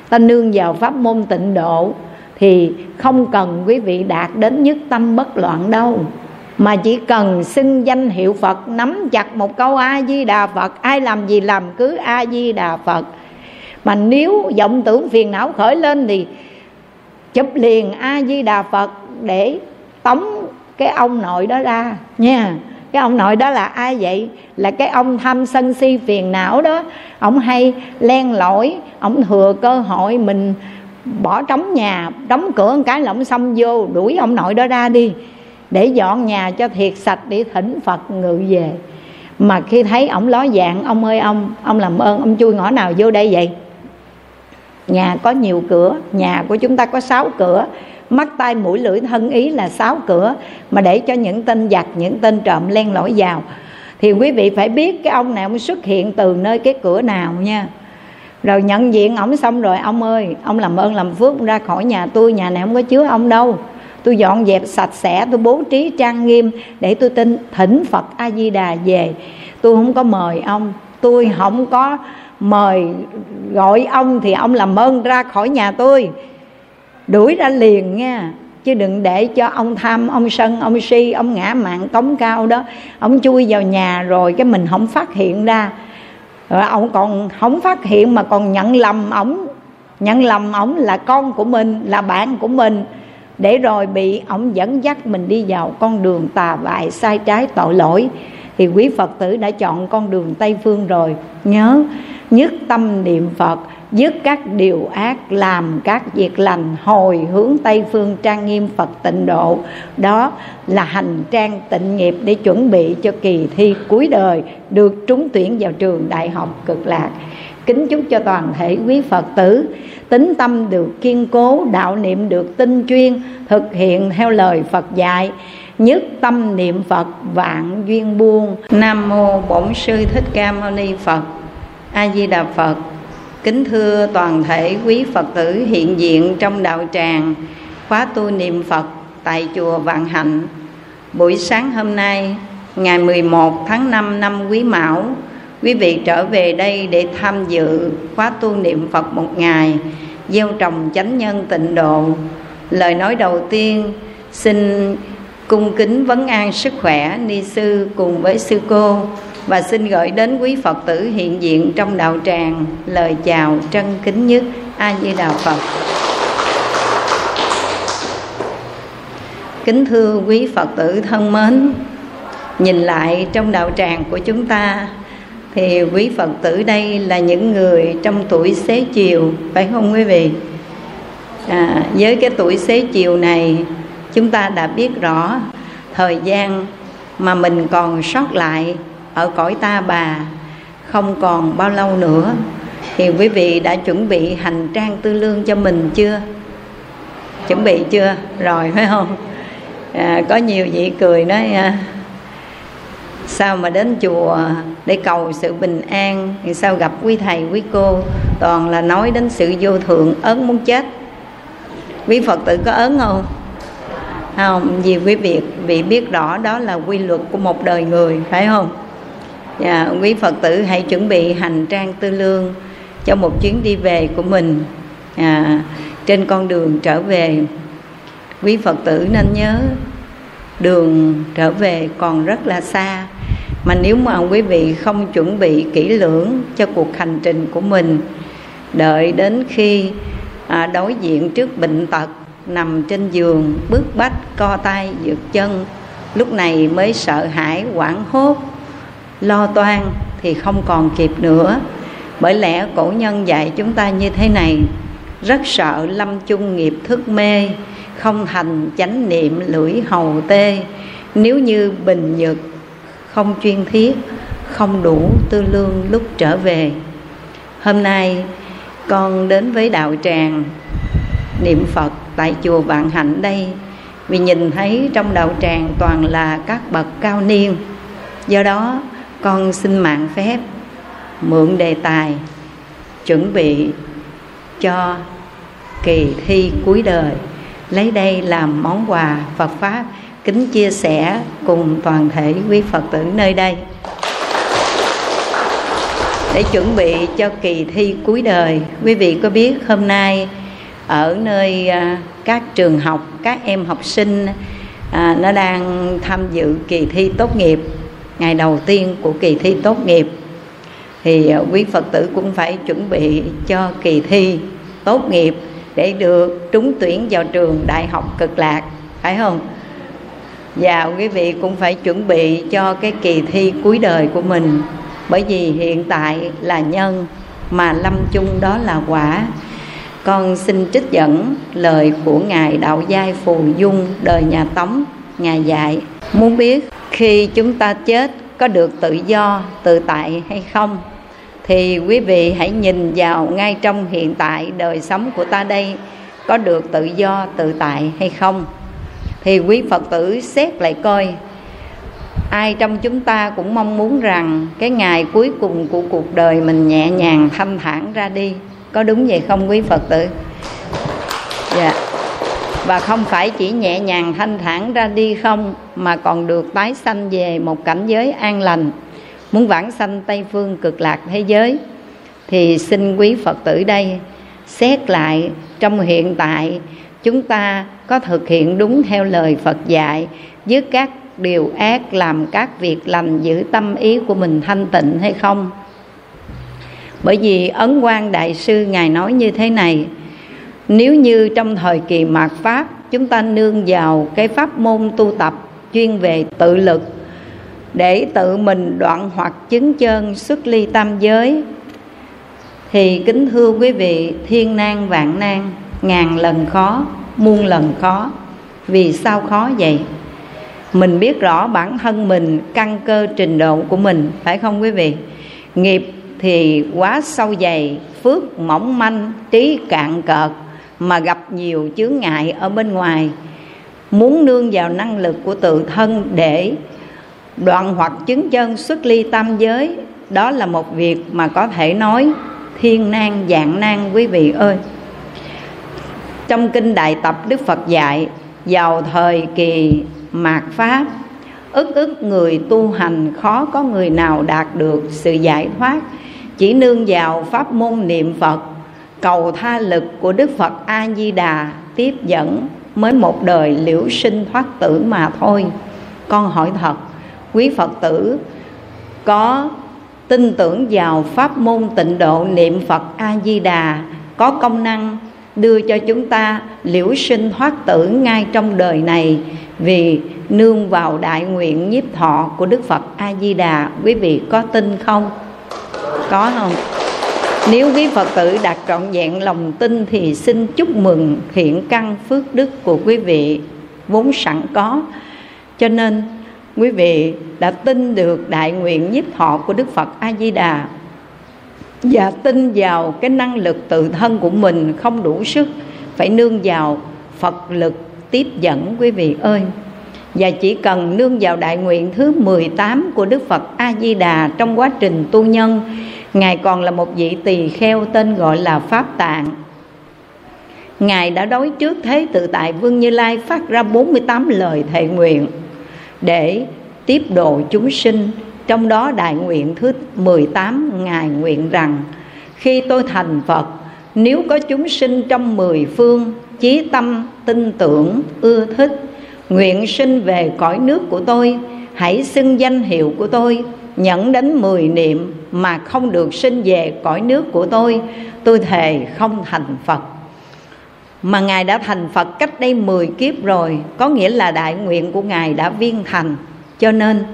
Speaker 1: Ta nương vào pháp môn tịnh độ thì không cần quý vị đạt đến nhất tâm bất loạn đâu, mà chỉ cần xưng danh hiệu Phật, nắm chặt một câu A Di Đà Phật, ai làm gì làm cứ A Di Đà Phật mà nếu vọng tưởng phiền não khởi lên thì chụp liền A Di Đà Phật để tống cái ông nội đó ra, nha. Cái ông nội đó là ai vậy? Là cái ông tham sân si phiền não đó. Ông hay len lỏi, ông thừa cơ hội mình bỏ trống nhà, đóng cửa một cái là ông xông vô, đuổi ông nội đó ra đi, để dọn nhà cho thiệt sạch để thỉnh phật ngự về. Mà khi thấy ổng ló dạng, ông ơi ông ông làm ơn, ông chui ngõ nào vô đây vậy? Nhà có nhiều cửa, nhà của chúng ta có sáu cửa. Mắt tay mũi, lưỡi, thân ý là sáu cửa mà để cho những tên giặc, những tên trộm len lỏi vào. Thì quý vị phải biết cái ông này ông xuất hiện từ nơi cái cửa nào nha. Rồi nhận diện ổng xong rồi, ông ơi, ông làm ơn làm phước ra khỏi nhà tôi, nhà này không có chứa ông đâu. Tôi dọn dẹp sạch sẽ, tôi bố trí trang nghiêm để tôi tin thỉnh phật a di đà về. Tôi không có mời ông, tôi không có mời gọi ông thì ông làm ơn ra khỏi nhà tôi. Đuổi ra liền nha, chứ đừng để cho ông tham, ông sân, ông si, ông ngã mạng tống cao đó. Ông chui vào nhà rồi cái mình không phát hiện ra. Rồi ông còn không phát hiện mà còn nhận lầm ổng. Nhận lầm ổng là con của mình, là bạn của mình. Để rồi bị ổng dẫn dắt mình đi vào con đường tà vại sai trái, tội lỗi thì quý phật tử đã chọn con đường tây phương rồi. Nhớ nhất tâm niệm phật, dứt các điều ác, làm các việc lành, hồi hướng tây phương trang nghiêm phật tịnh độ. Đó là hành trang tịnh nghiệp để chuẩn bị cho kỳ thi cuối đời, được trúng tuyển vào trường đại học cực lạc. Kính chúc cho toàn thể quý phật tử tính tâm được kiên cố, đạo niệm được tinh chuyên, thực hiện theo lời phật dạy nhất tâm niệm phật, vạn duyên buông. Nam mô bổn sư thích ca mâu ni phật. A di đà phật. Kính thưa toàn thể quý phật tử hiện diện trong đạo tràng, khóa tu niệm phật tại chùa vạn hạnh. Buổi sáng hôm nay, ngày 11 tháng 5 năm quý mão, quý vị trở về đây để tham dự khóa tu niệm phật một ngày, gieo trồng chánh nhân tịnh độ. Lời nói đầu tiên, xin cung kính vấn an sức khỏe ni sư cùng với sư cô và xin gửi đến quý phật tử hiện diện trong đạo tràng lời chào trân kính nhất a di đà phật. Kính thưa quý phật tử thân mến nhìn lại trong đạo tràng của chúng ta thì quý phật tử đây là những người trong tuổi xế chiều phải không quý vị? À, với cái tuổi xế chiều này chúng ta đã biết rõ thời gian mà mình còn sót lại ở cõi ta bà không còn bao lâu nữa. Thì quý vị đã chuẩn bị hành trang tư lương cho mình chưa? Chuẩn bị chưa? Rồi phải không? À, có nhiều vị cười nói à, sao mà đến chùa để cầu sự bình an? Thì sao gặp quý thầy quý cô? Toàn là nói đến sự vô thượng ớn muốn chết. Quý phật tử có ớn không? Không vì quý vị bị biết rõ đó là quy luật của một đời người phải không? Dạ, quý phật tử hãy chuẩn bị hành trang tư lương cho một chuyến đi về của mình à, trên con đường trở về. Quý phật tử nên nhớ đường trở về còn rất là xa mà nếu mà quý vị không chuẩn bị kỹ lưỡng cho cuộc hành trình của mình đợi đến khi à, đối diện trước bệnh tật nằm trên giường, bước bách, co tay, dược chân. Lúc này mới sợ hãi, hoảng hốt, lo toan thì không còn kịp nữa. Bởi lẽ cổ nhân dạy chúng ta như thế này, rất sợ lâm chung nghiệp thức mê, không thành chánh niệm lưỡi hầu tê. Nếu như bình nhật không chuyên thiết không đủ tư lương lúc trở về. Hôm nay con đến với đạo tràng, niệm phật tại chùa vạn hạnh đây. Vì nhìn thấy trong đạo tràng toàn là các bậc cao niên. Do đó, con xin mạng phép, mượn đề tài, chuẩn bị cho kỳ thi cuối đời. Lấy đây làm món quà Phật pháp, kính chia sẻ cùng toàn thể quý Phật tử nơi đây. Để chuẩn bị cho kỳ thi cuối đời, quý vị có biết hôm nay ở nơi à, các trường học các em học sinh à, nó đang tham dự kỳ thi tốt nghiệp ngày đầu tiên của kỳ thi tốt nghiệp. Thì à, quý phật tử cũng phải chuẩn bị cho kỳ thi tốt nghiệp để được trúng tuyển vào trường đại học cực lạc phải không? Và quý vị cũng phải chuẩn bị cho cái kỳ thi cuối đời của mình bởi vì hiện tại là nhân mà lâm chung đó là quả con xin trích dẫn lời của ngài đạo giai phù dung đời nhà tống, ngài dạy. Muốn biết khi chúng ta chết có được tự do, tự tại hay không, thì quý vị hãy nhìn vào ngay trong hiện tại đời sống của ta đây, có được tự do, tự tại hay không. Thì quý phật tử xét lại coi, ai trong chúng ta cũng mong muốn rằng cái ngày cuối cùng của cuộc đời mình nhẹ nhàng, thanh thản ra đi có đúng vậy không, quý phật tử? Dạ. Và không phải chỉ nhẹ nhàng thanh thản ra đi không, mà còn được tái sanh về một cảnh giới an lành. Muốn vãng sanh tây phương cực lạc thế giới, thì xin quý phật tử đây xét lại trong hiện tại chúng ta có thực hiện đúng theo lời phật dạy, với các điều ác làm các việc lành giữ tâm ý của mình thanh tịnh hay không? Bởi vì ấn quang đại sư ngài nói như thế này, nếu như trong thời kỳ mạt pháp, chúng ta nương vào cái pháp môn tu tập chuyên về tự lực, để tự mình đoạn hoặc chứng chân xuất ly tam giới, thì kính thưa quý vị, thiên nan vạn nan, ngàn lần khó, muôn lần khó. Vì sao khó vậy? Mình biết rõ bản thân mình căn cơ trình độ của mình, phải không quý vị? Nghiệp thì quá sâu dày, phước mỏng manh, trí cạn cợt mà gặp nhiều chướng ngại ở bên ngoài. Muốn nương vào năng lực của tự thân để đoạn hoặc chứng chân xuất ly tam giới, đó là một việc mà có thể nói thiên nan, dạng nan, quý vị ơi. Trong kinh đại tập, đức phật dạy, vào thời kỳ mạt pháp, ức ức người tu hành khó có người nào đạt được sự giải thoát chỉ nương vào pháp môn niệm phật, cầu tha lực của đức phật a di đà tiếp dẫn mới một đời liễu sinh thoát tử mà thôi. Con hỏi thật, quý phật tử có tin tưởng vào pháp môn tịnh độ niệm phật a di đà có công năng đưa cho chúng ta liễu sinh thoát tử ngay trong đời này? Vì nương vào đại nguyện nhiếp thọ của đức phật a di đà quý vị có tin không? Có không? Nếu quý phật tử đạt trọn vẹn lòng tin thì xin chúc mừng hiện căn phước đức của quý vị. Vốn sẵn có. Cho nên, quý vị đã tin được đại nguyện nhiếp thọ của đức phật a di đà và tin vào cái năng lực tự thân của mình không đủ sức, phải nương vào phật lực tiếp dẫn, quý vị ơi và chỉ cần nương vào đại nguyện thứ 18 của Đức Phật A Di Đà trong quá trình tu nhân, ngài còn là một vị tỳ kheo tên gọi là Pháp Tạng. Ngài đã đối trước thế tự tại Vương Như Lai phát ra 48 lời thệ nguyện để tiếp độ chúng sinh trong đó đại nguyện thứ 18 Ngài nguyện rằng Khi tôi thành Phật Nếu có chúng sinh trong mười phương Chí tâm, tin tưởng, ưa thích Nguyện sinh về cõi nước của tôi. Hãy xưng danh hiệu của tôi. Nhẫn đến mười niệm Mà không được sinh về cõi nước của tôi. Tôi thề không thành Phật. Mà ngài đã thành phật cách đây 10 kiếp rồi. Có nghĩa là đại nguyện của ngài đã viên thành. Cho nên,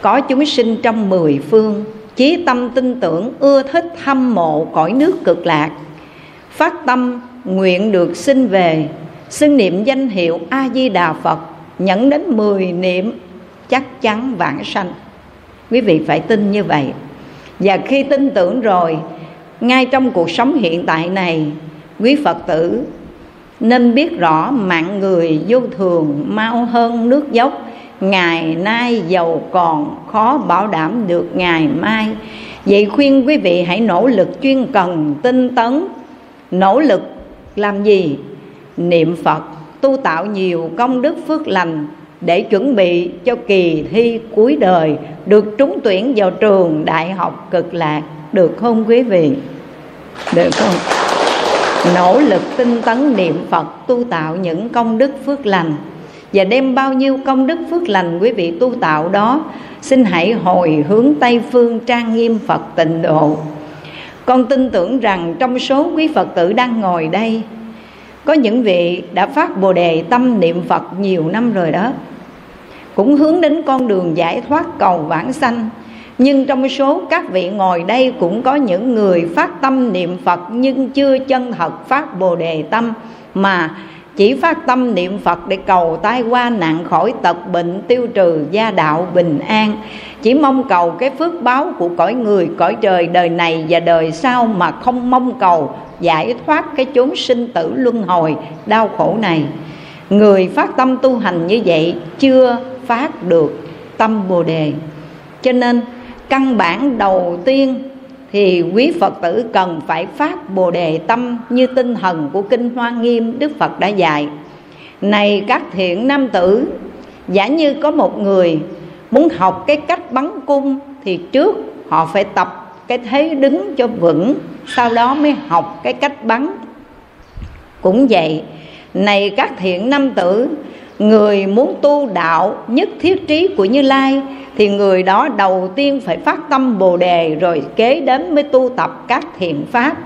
Speaker 1: có chúng sinh trong mười phương, chí tâm tin tưởng, ưa thích thăm mộ cõi nước cực lạc. Phát tâm nguyện được sinh về xưng niệm danh hiệu a di đà phật nhẫn đến mười niệm chắc chắn vãng sanh. Quý vị phải tin như vậy. Và khi tin tưởng rồi, ngay trong cuộc sống hiện tại này, quý phật tử nên biết rõ mạng người vô thường, mau hơn nước dốc, ngày nay giàu còn, khó bảo đảm được ngày mai. Vậy khuyên quý vị hãy nỗ lực chuyên cần, tinh tấn. Nỗ lực làm gì? Niệm phật tu tạo nhiều công đức phước lành để chuẩn bị cho kỳ thi cuối đời được trúng tuyển vào trường đại học cực lạc. Được không quý vị? Được không? Nỗ lực tinh tấn niệm phật tu tạo những công đức phước lành. Và đem bao nhiêu công đức phước lành quý vị tu tạo đó, xin hãy hồi hướng tây phương trang nghiêm phật tịnh độ. Con tin tưởng rằng trong số quý phật tử đang ngồi đây có những vị đã phát bồ đề tâm niệm phật nhiều năm rồi đó. Cũng hướng đến con đường giải thoát cầu vãng sanh. Nhưng trong số các vị ngồi đây cũng có những người phát tâm niệm phật nhưng chưa chân thật phát bồ đề tâm mà chỉ phát tâm niệm Phật để cầu tai qua nạn khỏi tật bệnh tiêu trừ gia đạo bình an. Chỉ mong cầu cái phước báo của cõi người, cõi trời đời này và đời sau mà không mong cầu giải thoát cái chốn sinh tử luân hồi đau khổ này. Người phát tâm tu hành như vậy chưa phát được tâm bồ đề. Cho nên, căn bản đầu tiên thì quý Phật tử cần phải phát Bồ đề tâm như tinh thần của kinh Hoa Nghiêm Đức Phật đã dạy. Này các thiện nam tử, giả như có một người muốn học cái cách bắn cung thì trước họ phải tập cái thế đứng cho vững, sau đó mới học cái cách bắn. Cũng vậy, này các thiện nam tử, người muốn tu đạo nhất thiết trí của Như Lai, thì người đó đầu tiên phải phát tâm bồ đề rồi kế đến mới tu tập các thiện pháp.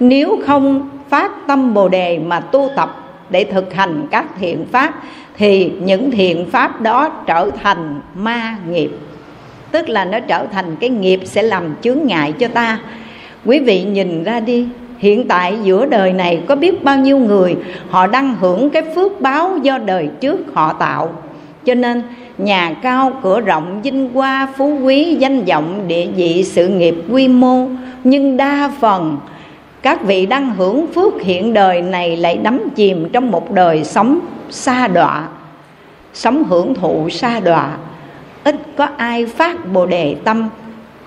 Speaker 1: Nếu không phát tâm bồ đề mà tu tập để thực hành các thiện pháp, thì những thiện pháp đó trở thành ma nghiệp. Tức là nó trở thành cái nghiệp sẽ làm chướng ngại cho ta. Quý vị nhìn ra đi hiện tại giữa đời này có biết bao nhiêu người họ đang hưởng cái phước báo do đời trước họ tạo. Cho nên, nhà cao cửa rộng, vinh hoa, phú quý, danh vọng, địa vị, sự nghiệp quy mô, nhưng đa phần các vị đang hưởng phước hiện đời này lại đắm chìm trong một đời sống xa đọa, sống hưởng thụ xa đọa. Ít có ai phát bồ đề tâm,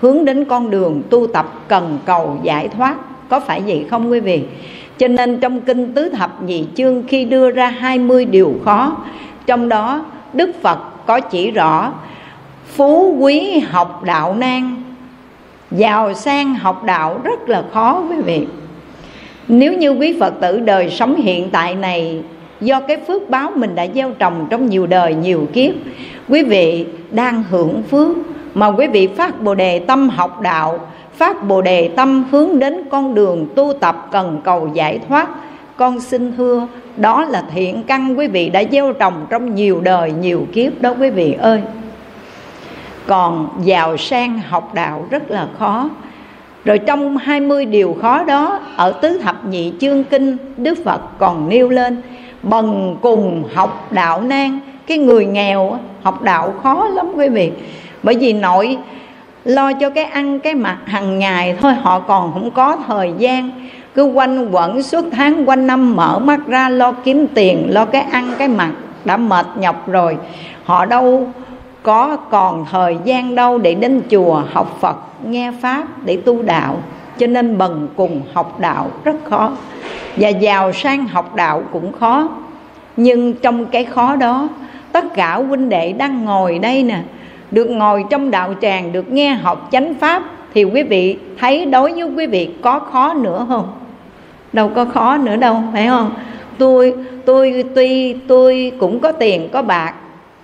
Speaker 1: hướng đến con đường tu tập cần cầu giải thoát có phải vậy không quý vị? Cho nên trong kinh tứ thập nhị chương khi đưa ra 20 điều khó, trong đó Đức Phật có chỉ rõ, phú quý học đạo nan, giàu sang học đạo rất là khó quý vị. Nếu như quý phật tử đời sống hiện tại này, do cái phước báo mình đã gieo trồng trong nhiều đời, nhiều kiếp, quý vị đang hưởng phước mà quý vị phát bồ đề tâm học đạo phát bồ đề tâm hướng đến con đường tu tập cần cầu giải thoát. Con xin thưa, đó là thiện căn quý vị đã gieo trồng trong nhiều đời, nhiều kiếp đó quý vị ơi. Còn giàu sang học đạo rất là khó. Rồi trong 20 điều khó đó, Ở tứ thập nhị chương kinh, Đức Phật còn nêu lên, Bần cùng học đạo nan. Cái người nghèo học đạo khó lắm quý vị. Bởi vì nội lo cho cái ăn cái mặc hàng ngày thôi, Họ còn không có thời gian. Cứ quanh quẩn suốt tháng, quanh năm mở mắt ra, lo kiếm tiền, lo cái ăn cái mặc đã mệt nhọc rồi. Họ đâu có còn thời gian đâu để đến chùa học phật, nghe pháp để tu đạo. Cho nên bần cùng học đạo rất khó. Và giàu sang học đạo cũng khó. Nhưng trong cái khó đó, tất cả huynh đệ đang ngồi đây nè được ngồi trong đạo tràng, được nghe học chánh pháp, thì quý vị thấy đối với quý vị có khó nữa không? Đâu có khó nữa đâu, phải không? Tôi tôi tuy, tôi cũng có tiền, có bạc.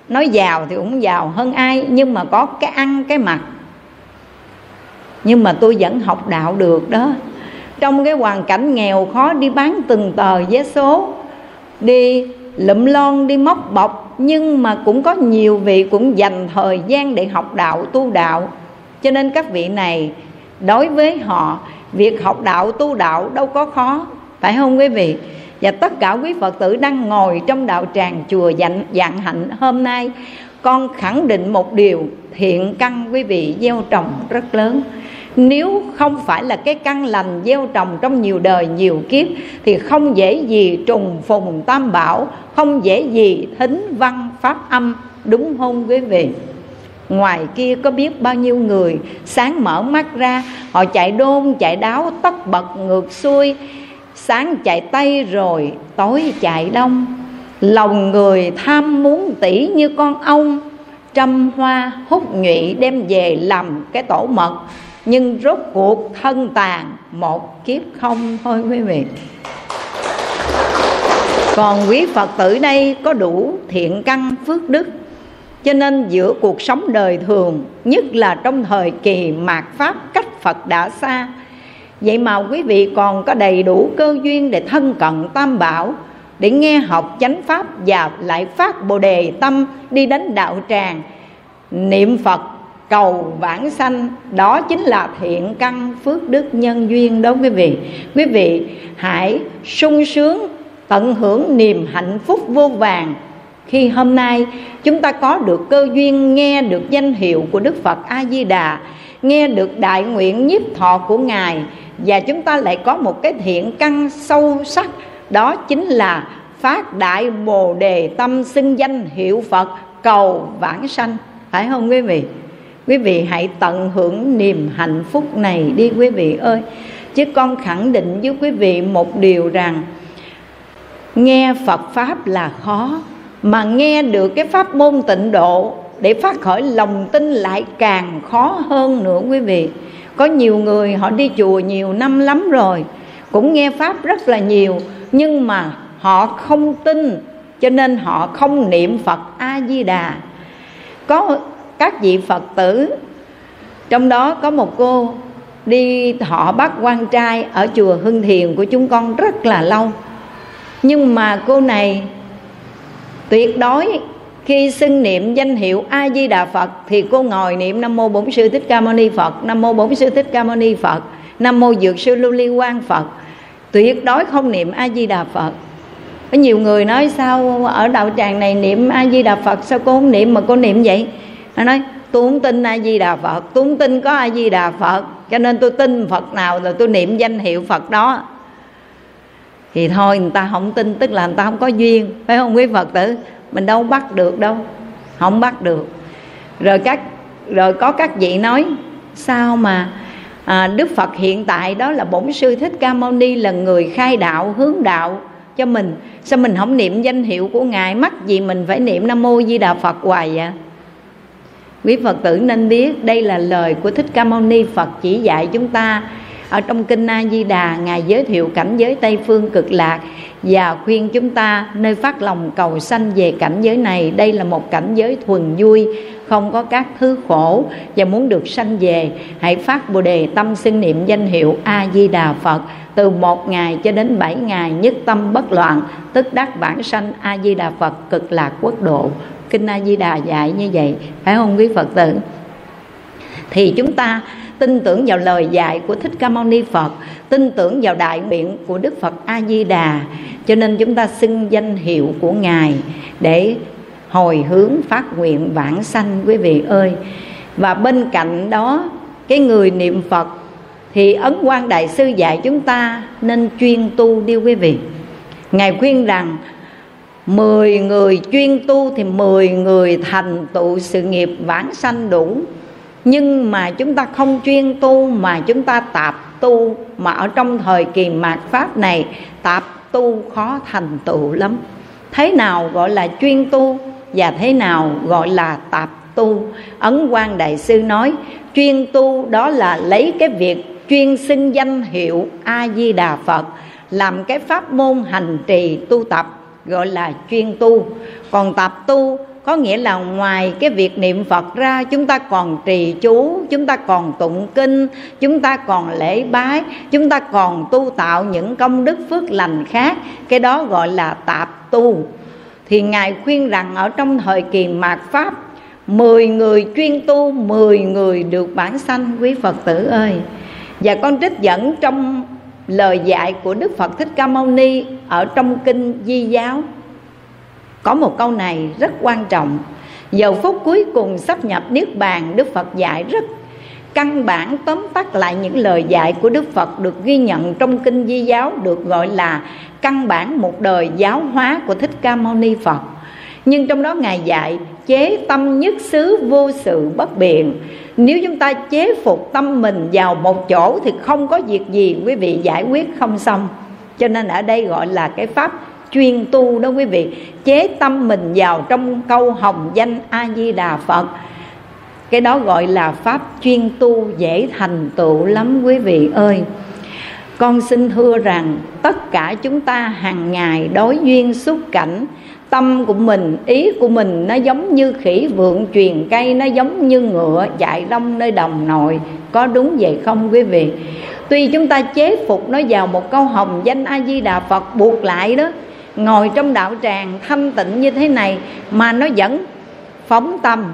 Speaker 1: Nói giàu thì cũng giàu hơn ai, nhưng mà có cái ăn, cái mặc. Nhưng mà tôi vẫn học đạo được đó. Trong cái hoàn cảnh nghèo khó, đi bán từng tờ vé số, đi lụm lon, đi móc bọc nhưng mà cũng có nhiều vị cũng dành thời gian để học đạo, tu đạo. Cho nên các vị này, đối với họ, việc học đạo, tu đạo đâu có khó. Phải không quý vị? Và tất cả quý phật tử đang ngồi trong đạo tràng chùa dặn dạng hạnh hôm nay, con khẳng định một điều thiện căn quý vị gieo trồng rất lớn nếu không phải là cái căn lành gieo trồng trong nhiều đời, nhiều kiếp, thì không dễ gì trùng phùng tam bảo, không dễ gì thính văn pháp âm, đúng không quý vị? Ngoài kia có biết bao nhiêu người sáng mở mắt ra, họ chạy đôn, chạy đáo, tất bật ngược xuôi, sáng chạy tây rồi tối chạy đông. Lòng người tham muốn tỷ như con ong, trăm hoa hút nhụy đem về làm cái tổ mật nhưng rốt cuộc thân tàn một kiếp không thôi quý vị. Còn quý phật tử đây có đủ thiện căn phước đức, cho nên giữa cuộc sống đời thường, nhất là trong thời kỳ mạt pháp cách phật đã xa, vậy mà quý vị còn có đầy đủ cơ duyên để thân cận tam bảo, để nghe học chánh pháp và lại phát bồ đề tâm đi đến đạo tràng, niệm phật cầu vãng sanh, đó chính là thiện căn phước đức nhân duyên đó quý vị. Quý vị hãy sung sướng, tận hưởng niềm hạnh phúc vô vàng. Khi hôm nay, chúng ta có được cơ duyên nghe được danh hiệu của đức phật a di đà nghe được đại nguyện nhiếp thọ của ngài, và chúng ta lại có một cái thiện căn sâu sắc, đó chính là phát đại bồ đề tâm xưng danh hiệu phật cầu vãng sanh. Phải không quý vị? Quý vị hãy tận hưởng niềm hạnh phúc này đi, quý vị ơi. Chứ con khẳng định với quý vị một điều rằng, nghe phật pháp là khó, mà nghe được cái pháp môn tịnh độ để phát khởi lòng tin lại càng khó hơn nữa, quý vị. Có nhiều người họ đi chùa nhiều năm lắm rồi, cũng nghe pháp rất là nhiều, nhưng mà họ không tin, cho nên họ không niệm phật a di đà. Có các vị phật tử. Trong đó có một cô đi thọ bắt quan trai ở chùa hưng thiền của chúng con rất là lâu. Nhưng mà cô này tuyệt đối, khi xưng niệm danh hiệu a di đà phật thì cô ngồi niệm nam mô bổn sư thích ca mâu ni phật, nam mô bổn sư thích ca mâu ni phật, nam mô dược sư lưu ly quang phật. Tuyệt đối không niệm a di đà phật. Có nhiều người nói sao ở đạo tràng này niệm a di đà phật, sao cô không niệm mà cô niệm vậy? Nó nói tôi không tin a di đà phật tôi không tin có a di đà phật cho nên tôi tin phật nào là tôi niệm danh hiệu phật đó. Thì thôi người ta không tin tức là người ta không có duyên phải không quý phật tử? Mình đâu bắt được đâu không bắt được. Rồi các rồi có các vị nói sao mà à, đức phật hiện tại đó là bổn sư thích ca mâu ni là người khai đạo hướng đạo cho mình sao mình không niệm danh hiệu của ngài? Mắc gì mình phải niệm nam mô di đà phật hoài vậy? Quý phật tử nên biết đây là lời của thích ca mâu ni phật chỉ dạy chúng ta. Ở trong kinh a di đà, ngài giới thiệu cảnh giới tây phương cực lạc và khuyên chúng ta nơi phát lòng cầu sanh về cảnh giới này. Đây là một cảnh giới thuần vui không có các thứ khổ và muốn được sanh về, hãy phát bồ đề tâm xưng niệm danh hiệu a di đà phật từ một ngày cho đến bảy ngày, nhất tâm bất loạn, tức đắc bản sanh a di đà phật cực lạc quốc độ. Kinh a di đà dạy như vậy, phải không quý phật tử? Thì chúng ta tin tưởng vào lời dạy của thích ca mâu ni phật, tin tưởng vào đại nguyện của đức phật a di đà cho nên chúng ta xưng danh hiệu của ngài để hồi hướng phát nguyện vãng sanh, quý vị ơi. Và bên cạnh đó, cái người niệm phật thì ấn quan đại sư dạy chúng ta nên chuyên tu đi, quý vị. Ngài khuyên rằng, mười người chuyên tu thì mười người thành tựu sự nghiệp vãng sanh đủ. Nhưng mà chúng ta không chuyên tu mà chúng ta tạp tu, mà ở trong thời kỳ mạt pháp này, tạp tu khó thành tựu lắm. Thế nào gọi là chuyên tu? Và thế nào gọi là tạp tu? Ấn quan đại sư nói, chuyên tu đó là lấy cái việc chuyên xưng danh hiệu a di đà phật, làm cái pháp môn hành trì tu tập, gọi là chuyên tu. Còn tạp tu có nghĩa là ngoài cái việc niệm phật ra, chúng ta còn trì chú, chúng ta còn tụng kinh, chúng ta còn lễ bái, chúng ta còn tu tạo những công đức phước lành khác. Cái đó gọi là tạp tu thì ngài khuyên rằng ở trong thời kỳ mạt pháp, mười người chuyên tu, mười người được bản sanh, quý phật tử ơi. Và con trích dẫn trong lời dạy của đức phật thích ca mâu ni ở trong kinh di giáo. Có một câu này rất quan trọng. Giờ phút cuối cùng sắp nhập niết bàn, đức phật dạy rất căn bản tóm tắt lại những lời dạy của đức phật được ghi nhận trong kinh di giáo, được gọi là căn bản một đời giáo hóa của thích ca mâu ni phật. Nhưng trong đó ngài dạy, chế tâm nhất xứ vô sự bất biện. Nếu chúng ta chế phục tâm mình vào một chỗ thì không có việc gì, quý vị giải quyết không xong. Cho nên ở đây gọi là cái pháp chuyên tu đó, quý vị. Chế tâm mình vào trong câu hồng danh a di đà phật cái đó gọi là pháp chuyên tu dễ thành tựu lắm, quý vị ơi. Con xin thưa rằng, tất cả chúng ta hàng ngày đối duyên xúc cảnh, tâm của mình, ý của mình nó giống như khỉ vượng truyền cây, nó giống như ngựa chạy đông nơi đồng nội có đúng vậy không, quý vị? Tuy chúng ta chế phục nó vào một câu hồng danh a di đà phật, buộc lại đó, ngồi trong đạo tràng thanh tịnh như thế này, mà nó vẫn phóng tâm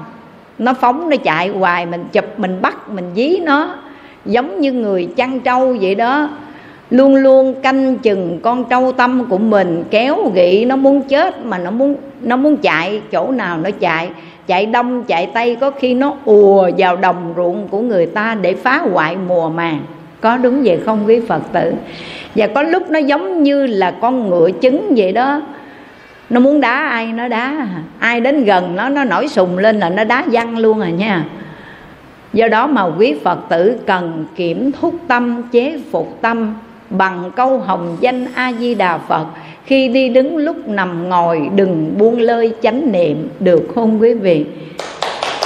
Speaker 1: nó phóng, nó chạy hoài, mình chụp, mình bắt, mình dí nó. Giống như người chăn trâu vậy đó. Luôn luôn canh chừng con trâu tâm của mình, kéo gị, nó muốn chết mà nó muốn nó muốn chạy chỗ nào nó chạy. Chạy đông, chạy tây, có khi nó ùa vào đồng ruộng của người ta để phá hoại mùa màng. Có đúng vậy không quý phật tử? Và có lúc nó giống như là con ngựa trứng vậy đó nó muốn đá ai, nó đá. Ai đến gần nó nó nổi sùng lên là nó đá văng luôn à nha. Do đó mà quý phật tử cần kiểm thúc tâm, chế phục tâm bằng câu hồng danh a di đà phật. Khi đi đứng lúc nằm ngồi, đừng buông lơi chánh niệm, được không quý vị?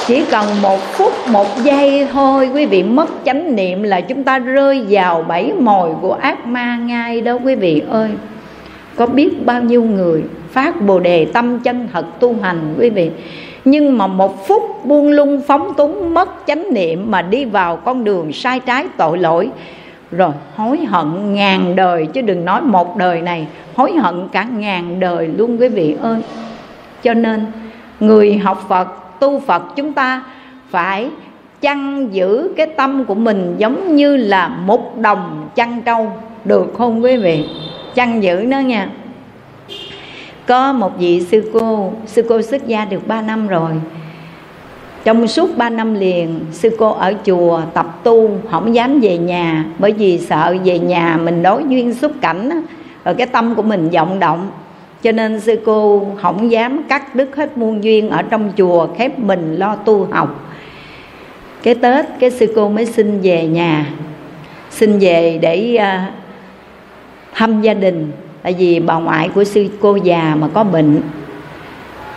Speaker 1: Chỉ cần một phút, một giây thôi, quý vị mất chánh niệm là chúng ta rơi vào bẫy mồi của ác ma ngay đó, quý vị ơi có biết bao nhiêu người phát bồ đề tâm chân thật tu hành, quý vị? Nhưng mà một phút buông lung phóng túng, mất chánh niệm mà đi vào con đường sai trái tội lỗi. Rồi hối hận ngàn đời, chứ đừng nói một đời này, hối hận cả ngàn đời luôn, quý vị ơi. Cho nên, người học phật, tu phật chúng ta phải chăn giữ cái tâm của mình giống như là một đồng chăn trâu, được không, quý vị? Chăn giữ nó nha. Có một vị sư cô sư cô xuất gia được 3 năm rồi. Trong suốt 3 năm liền, sư cô ở chùa tập tu, không dám về nhà, bởi vì sợ về nhà mình đối duyên xúc cảnh rồi cái tâm của mình vọng động. Cho nên sư cô không dám cắt đứt hết muôn duyên ở trong chùa, khép mình lo tu học. Cái tết, cái sư cô mới xin về nhà. Xin về để à, thăm gia đình. Tại vì bà ngoại của sư cô già mà có bệnh.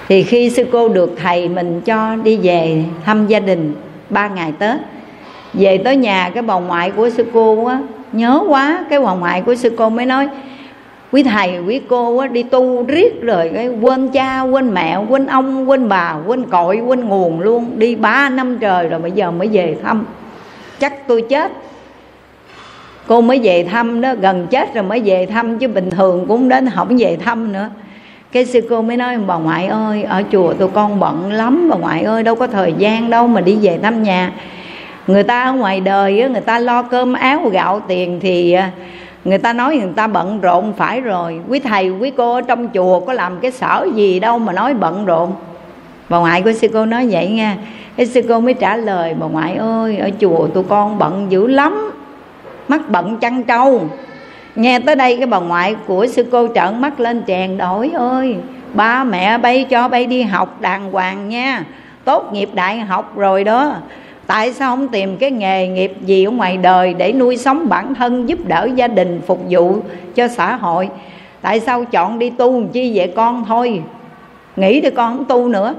Speaker 1: Thì khi sư cô được thầy mình cho đi về thăm gia đình ba ngày tết về tới nhà cái bà ngoại của sư cô á nhớ quá cái bà ngoại của sư cô mới nói quý thầy quý cô á, đi tu riết rồi cái quên cha quên mẹ quên ông quên bà quên cội quên nguồn luôn. Đi ba năm trời rồi bây giờ mới về thăm. Chắc tôi chết cô mới về thăm đó, gần chết rồi mới về thăm, chứ bình thường cũng đến không về thăm nữa. Cái sư cô mới nói, bà ngoại ơi, ở chùa tụi con bận lắm, bà ngoại ơi, đâu có thời gian đâu mà đi về thăm nhà. Người ta ở ngoài đời người ta lo cơm áo gạo tiền thì à, người ta nói người ta bận rộn phải rồi. Quý thầy, quý cô ở trong chùa có làm cái sở gì đâu mà nói bận rộn. Bà ngoại của sư cô nói vậy nha. Cái sư cô mới trả lời, bà ngoại ơi, ở chùa tụi con bận dữ lắm mắt bận chăn trâu. Nghe tới đây cái bà ngoại của sư cô trợn mắt lên chèn đổi ơi ba mẹ bay cho bay đi học đàng hoàng nha. Tốt nghiệp đại học rồi đó. Tại sao không tìm cái nghề nghiệp gì ở ngoài đời để nuôi sống bản thân, giúp đỡ gia đình, phục vụ cho xã hội? Tại sao chọn đi tu làm chi vậy con thôi? Nghĩ thì con không tu nữa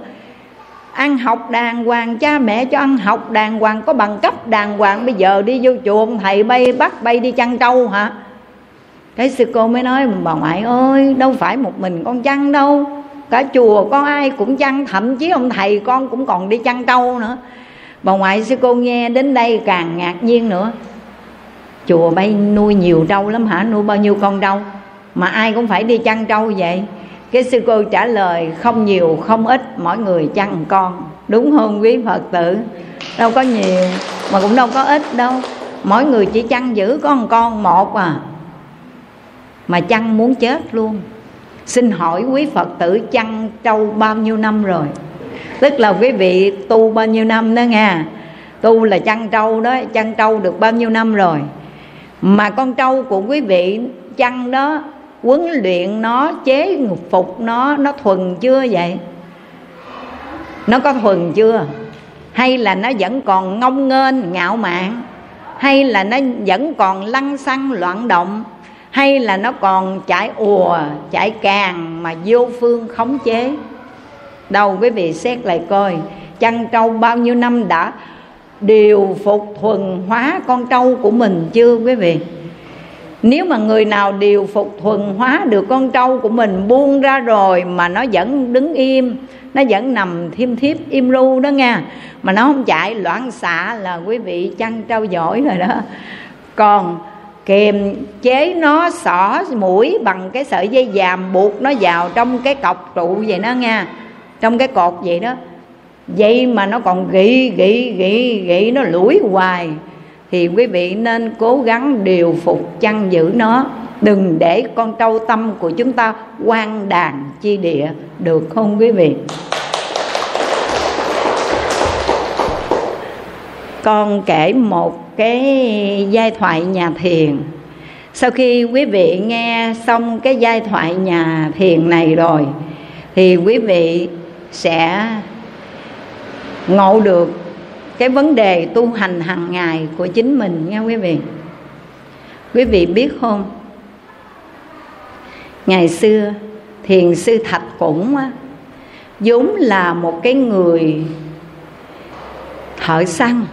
Speaker 1: ăn học đàng hoàng, cha mẹ cho ăn học đàng hoàng, có bằng cấp đàng hoàng. Bây giờ đi vô chùa thầy bay, bắt bay đi chăn trâu hả? Cái sư cô mới nói, bà ngoại ơi, đâu phải một mình con chăn đâu. Cả chùa có ai cũng chăn, thậm chí ông thầy con cũng còn đi chăn trâu nữa. Bà ngoại sư cô nghe đến đây càng ngạc nhiên nữa. Chùa bay nuôi nhiều trâu lắm hả? Nuôi bao nhiêu con trâu? Mà ai cũng phải đi chăn trâu vậy? Cái sư cô trả lời, không nhiều, không ít, mỗi người chăn con. Đúng không quý phật tử. Đâu có nhiều, mà cũng đâu có ít đâu. Mỗi người chỉ chăn giữ con con một à mà chăn muốn chết luôn. Xin hỏi quý phật tử, chăn trâu bao nhiêu năm rồi? Tức là quý vị tu bao nhiêu năm đó nha tu là chăn trâu đó, chăn trâu được bao nhiêu năm rồi? Mà con trâu của quý vị chăn đó huấn luyện nó, chế phục nó nó thuần chưa vậy? Nó có thuần chưa? Hay là nó vẫn còn ngông nghênh, ngạo mạn? Hay là nó vẫn còn lăng xăng, loạn động? Hay là nó còn chạy ùa chạy càng mà vô phương khống chế? Đâu, quý vị xét lại coi, chăn trâu bao nhiêu năm đã điều phục thuần hóa con trâu của mình chưa, quý vị? Nếu mà người nào điều phục thuần hóa được con trâu của mình buông ra rồi mà nó vẫn đứng im, nó vẫn nằm thiêm thiếp, im ru đó nha, mà nó không chạy, loạn xạ là quý vị chăn trâu giỏi rồi đó. Còn kềm chế nó, xỏ mũi bằng cái sợi dây vàm buộc nó vào trong cái cọc trụ vậy đó nha, trong cái cột vậy đó. Vậy mà nó còn gị gị gị gị, nó lủi hoài thì quý vị nên cố gắng điều phục, chăn giữ nó. Đừng để con trâu tâm của chúng ta quan đàn chi địa. Được không quý vị? Con kể một cái giai thoại nhà thiền. Sau khi quý vị nghe xong cái giai thoại nhà thiền này rồi, thì quý vị sẽ ngộ được cái vấn đề tu hành hàng ngày của chính mình nha quý vị? Quý vị biết không? Ngày xưa, thiền sư thạch cũng vốn là một cái người thợ săn.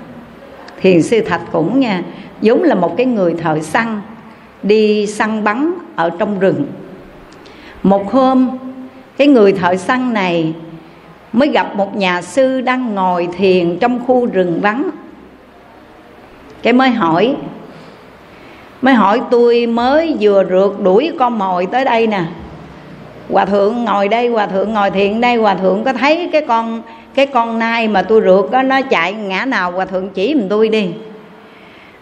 Speaker 1: Thiền sư thạch cũng nha, vốn là một cái người thợ săn, đi săn bắn ở trong rừng. Một hôm, cái người thợ săn này mới gặp một nhà sư đang ngồi thiền trong khu rừng vắng. Cái mới hỏi mới hỏi, tôi mới vừa rượt đuổi con mồi tới đây nè. Hòa thượng ngồi đây, hòa thượng ngồi thiền đây. Hòa thượng có thấy cái con cái con nai mà tôi rượt đó nó chạy ngã nào, hòa thượng chỉ mình tôi đi.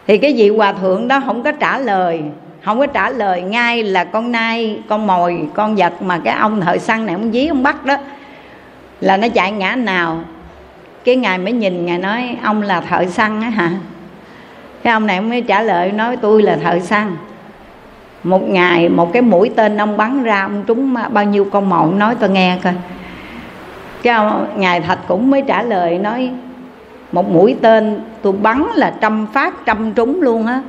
Speaker 1: Thì cái vị hòa thượng đó không có trả lời, không có trả lời ngay là con nai, con mồi, con vật mà cái ông thợ săn này ông dí, ông bắt đó là nó chạy ngã nào? Cái ngài mới nhìn ngài nói ông là thợ săn á hả? Cái ông này mới trả lời nói tôi là thợ săn. Một ngày một cái mũi tên ông bắn ra ông trúng bao nhiêu con mồi nói tôi nghe coi. Cái ông, ngài thạch cũng mới trả lời nói một mũi tên tôi bắn là trăm phát trăm trúng luôn á.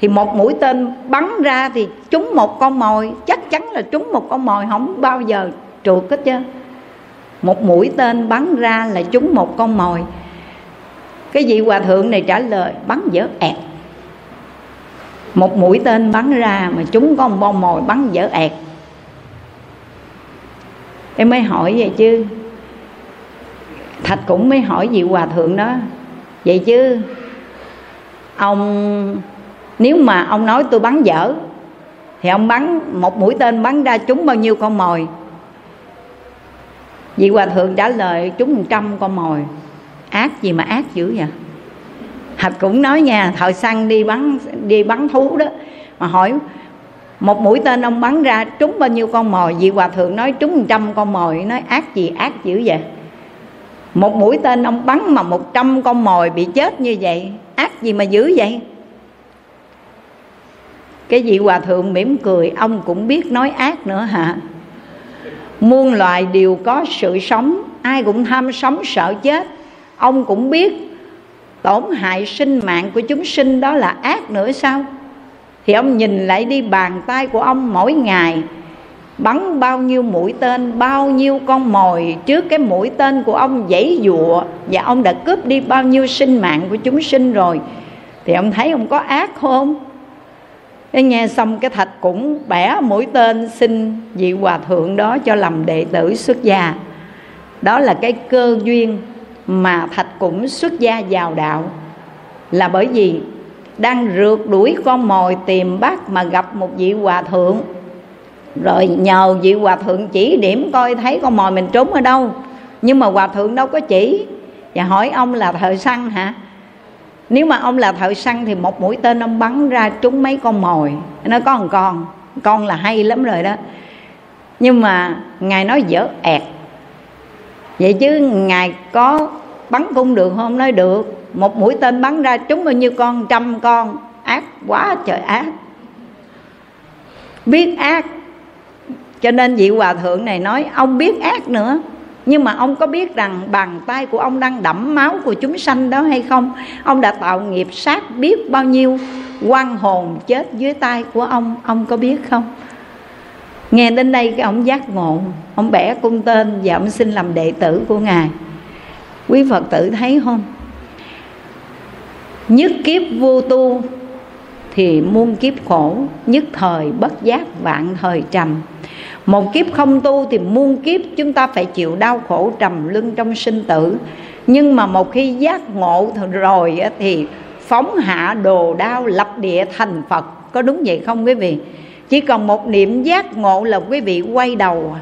Speaker 1: Thì một mũi tên bắn ra thì trúng một con mồi chắc chắn là trúng một con mồi không bao giờ trượt hết chứ một mũi tên bắn ra là trúng một con mồi. Cái vị hòa thượng này trả lời, bắn dở ẹt. Một mũi tên bắn ra mà trúng con bông mồi bắn dở ẹt. Em mới hỏi vậy chứ? Thạch cũng mới hỏi vị hòa thượng đó, vậy chứ, ông, nếu mà ông nói tôi bắn dở, thì ông bắn, một mũi tên bắn ra trúng bao nhiêu con mồi? Vị hòa thượng trả lời trúng một trăm con mồi, ác gì mà ác dữ vậy? Hạch cũng nói nha thợ săn đi bắn đi bắn thú đó. Mà hỏi, một mũi tên ông bắn ra, trúng bao nhiêu con mồi? Vị hòa thượng nói trúng một trăm con mồi. Nói, ác gì, ác dữ vậy? Một mũi tên ông bắn mà một trăm con mồi bị chết như vậy, ác gì mà dữ vậy? Cái vị hòa thượng mỉm cười, ông cũng biết nói ác nữa hả? Muôn loài đều có sự sống. Ai cũng tham sống sợ chết. Ông cũng biết tổn hại sinh mạng của chúng sinh đó là ác nữa sao? Thì ông nhìn lại đi bàn tay của ông mỗi ngày. Bắn bao nhiêu mũi tên, bao nhiêu con mồi trước cái mũi tên của ông dãy dụa. Và ông đã cướp đi bao nhiêu sinh mạng của chúng sinh rồi. Thì ông thấy ông có ác không? Cái nghe xong cái thạch cũng bẻ mũi tên xin vị hòa thượng đó cho làm đệ tử xuất gia. Đó là cái cơ duyên mà thạch cũng xuất gia vào đạo. Là bởi vì đang rượt đuổi con mồi tìm bắt mà gặp một vị hòa thượng. Rồi nhờ vị hòa thượng chỉ điểm coi thấy con mồi mình trốn ở đâu. Nhưng mà hòa thượng đâu có chỉ. Và hỏi ông là thợ săn hả? Nếu mà ông là thợ săn thì một mũi tên ông bắn ra trúng mấy con mồi. Nó có một con con là hay lắm rồi đó. Nhưng mà ngài nói dở ẹt. Vậy chứ ngài có bắn cung được, không nói được. Một mũi tên bắn ra trúng bao nhiêu con, trăm con. Ác quá trời ác. Biết ác. Cho nên vị hòa thượng này nói, ông biết ác nữa nhưng mà ông có biết rằng bàn tay của ông đang đẫm máu của chúng sanh đó hay không? Ông đã tạo nghiệp sát biết bao nhiêu quan hồn chết dưới tay của ông ông có biết không? Nghe đến đây cái ông giác ngộ, ông bẻ cung tên và ông xin làm đệ tử của ngài. Quý phật tử thấy không? Nhất kiếp vô tu thì muôn kiếp khổ, nhất thời bất giác vạn thời trầm một kiếp không tu thì muôn kiếp chúng ta phải chịu đau khổ trầm lưng trong sinh tử. Nhưng mà một khi giác ngộ rồi thì phóng hạ đồ đao lập địa thành phật. Có đúng vậy không quý vị? Chỉ còn một niệm giác ngộ là quý vị quay đầu.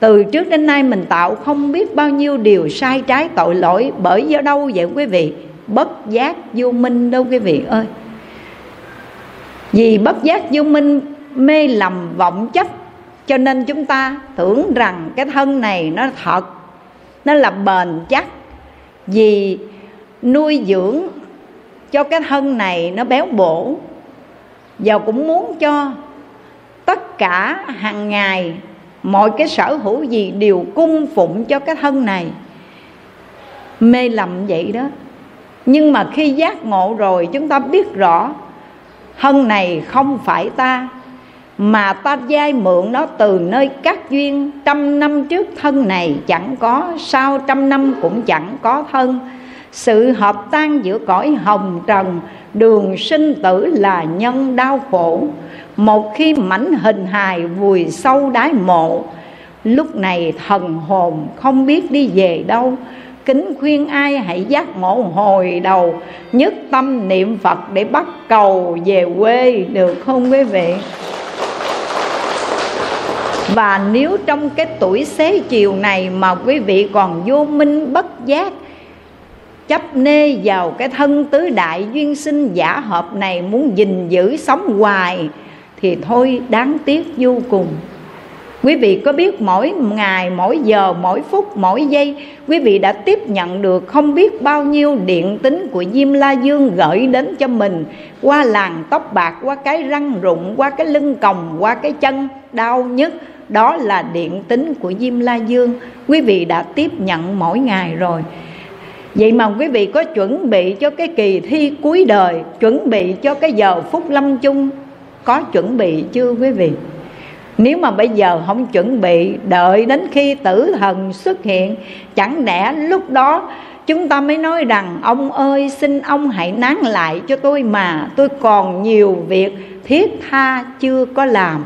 Speaker 1: Từ trước đến nay mình tạo không biết bao nhiêu điều sai trái tội lỗi. Bởi do đâu vậy quý vị? Bất giác vô minh đâu quý vị ơi. Vì bất giác vô minh, mê lầm vọng chấp cho nên chúng ta tưởng rằng cái thân này nó thật, nó là bền chắc, vì nuôi dưỡng cho cái thân này nó béo bổ. Và cũng muốn cho tất cả hàng ngày mọi cái sở hữu gì đều cung phụng cho cái thân này. Mê lầm vậy đó. Nhưng mà khi giác ngộ rồi, chúng ta biết rõ, thân này không phải ta mà ta vay mượn nó từ nơi các duyên trăm năm trước thân này chẳng có sau trăm năm cũng chẳng có thân. Sự hợp tan giữa cõi hồng trần, đường sinh tử là nhân đau khổ. Một khi mảnh hình hài vùi sâu đáy mộ, lúc này thần hồn không biết đi về đâu. Kính khuyên ai hãy giác ngộ hồi đầu, nhất tâm niệm phật để bắt cầu về quê, được không quý vị? Và nếu trong cái tuổi xế chiều này mà quý vị còn vô minh bất giác, chấp nê vào cái thân tứ đại duyên sinh giả hợp này muốn gìn giữ sống hoài, thì thôi đáng tiếc vô cùng. Quý vị có biết mỗi ngày, mỗi giờ, mỗi phút, mỗi giây, quý vị đã tiếp nhận được không biết bao nhiêu điện tính của diêm la dương gửi đến cho mình, qua làn tóc bạc, qua cái răng rụng, qua cái lưng còng, qua cái chân đau nhất đó là điện tính của diêm la dương. Quý vị đã tiếp nhận mỗi ngày rồi. Vậy mà quý vị có chuẩn bị cho cái kỳ thi cuối đời, chuẩn bị cho cái giờ phút lâm chung? Có chuẩn bị chưa quý vị? Nếu mà bây giờ không chuẩn bị, đợi đến khi tử thần xuất hiện, chẳng lẽ lúc đó chúng ta mới nói rằng, ông ơi, xin ông hãy nán lại cho tôi mà, tôi còn nhiều việc thiết tha chưa có làm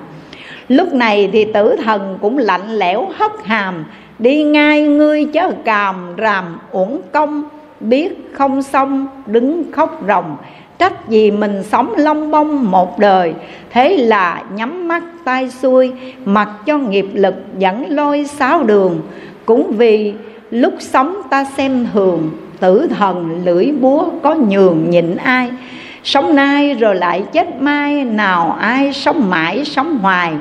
Speaker 1: lúc này thì tử thần cũng lạnh lẽo hất hàm, đi ngay ngươi chớ càm ràm uổng công, biết không xong đứng khóc ròng. Trách gì mình sống long bông một đời, thế là nhắm mắt tay xuôi, mặc cho nghiệp lực dẫn lôi sáu đường. Cũng vì lúc sống ta xem thường, tử thần lưỡi búa có nhường nhịn ai sống nay rồi lại chết mai nào ai sống mãi sống hoài.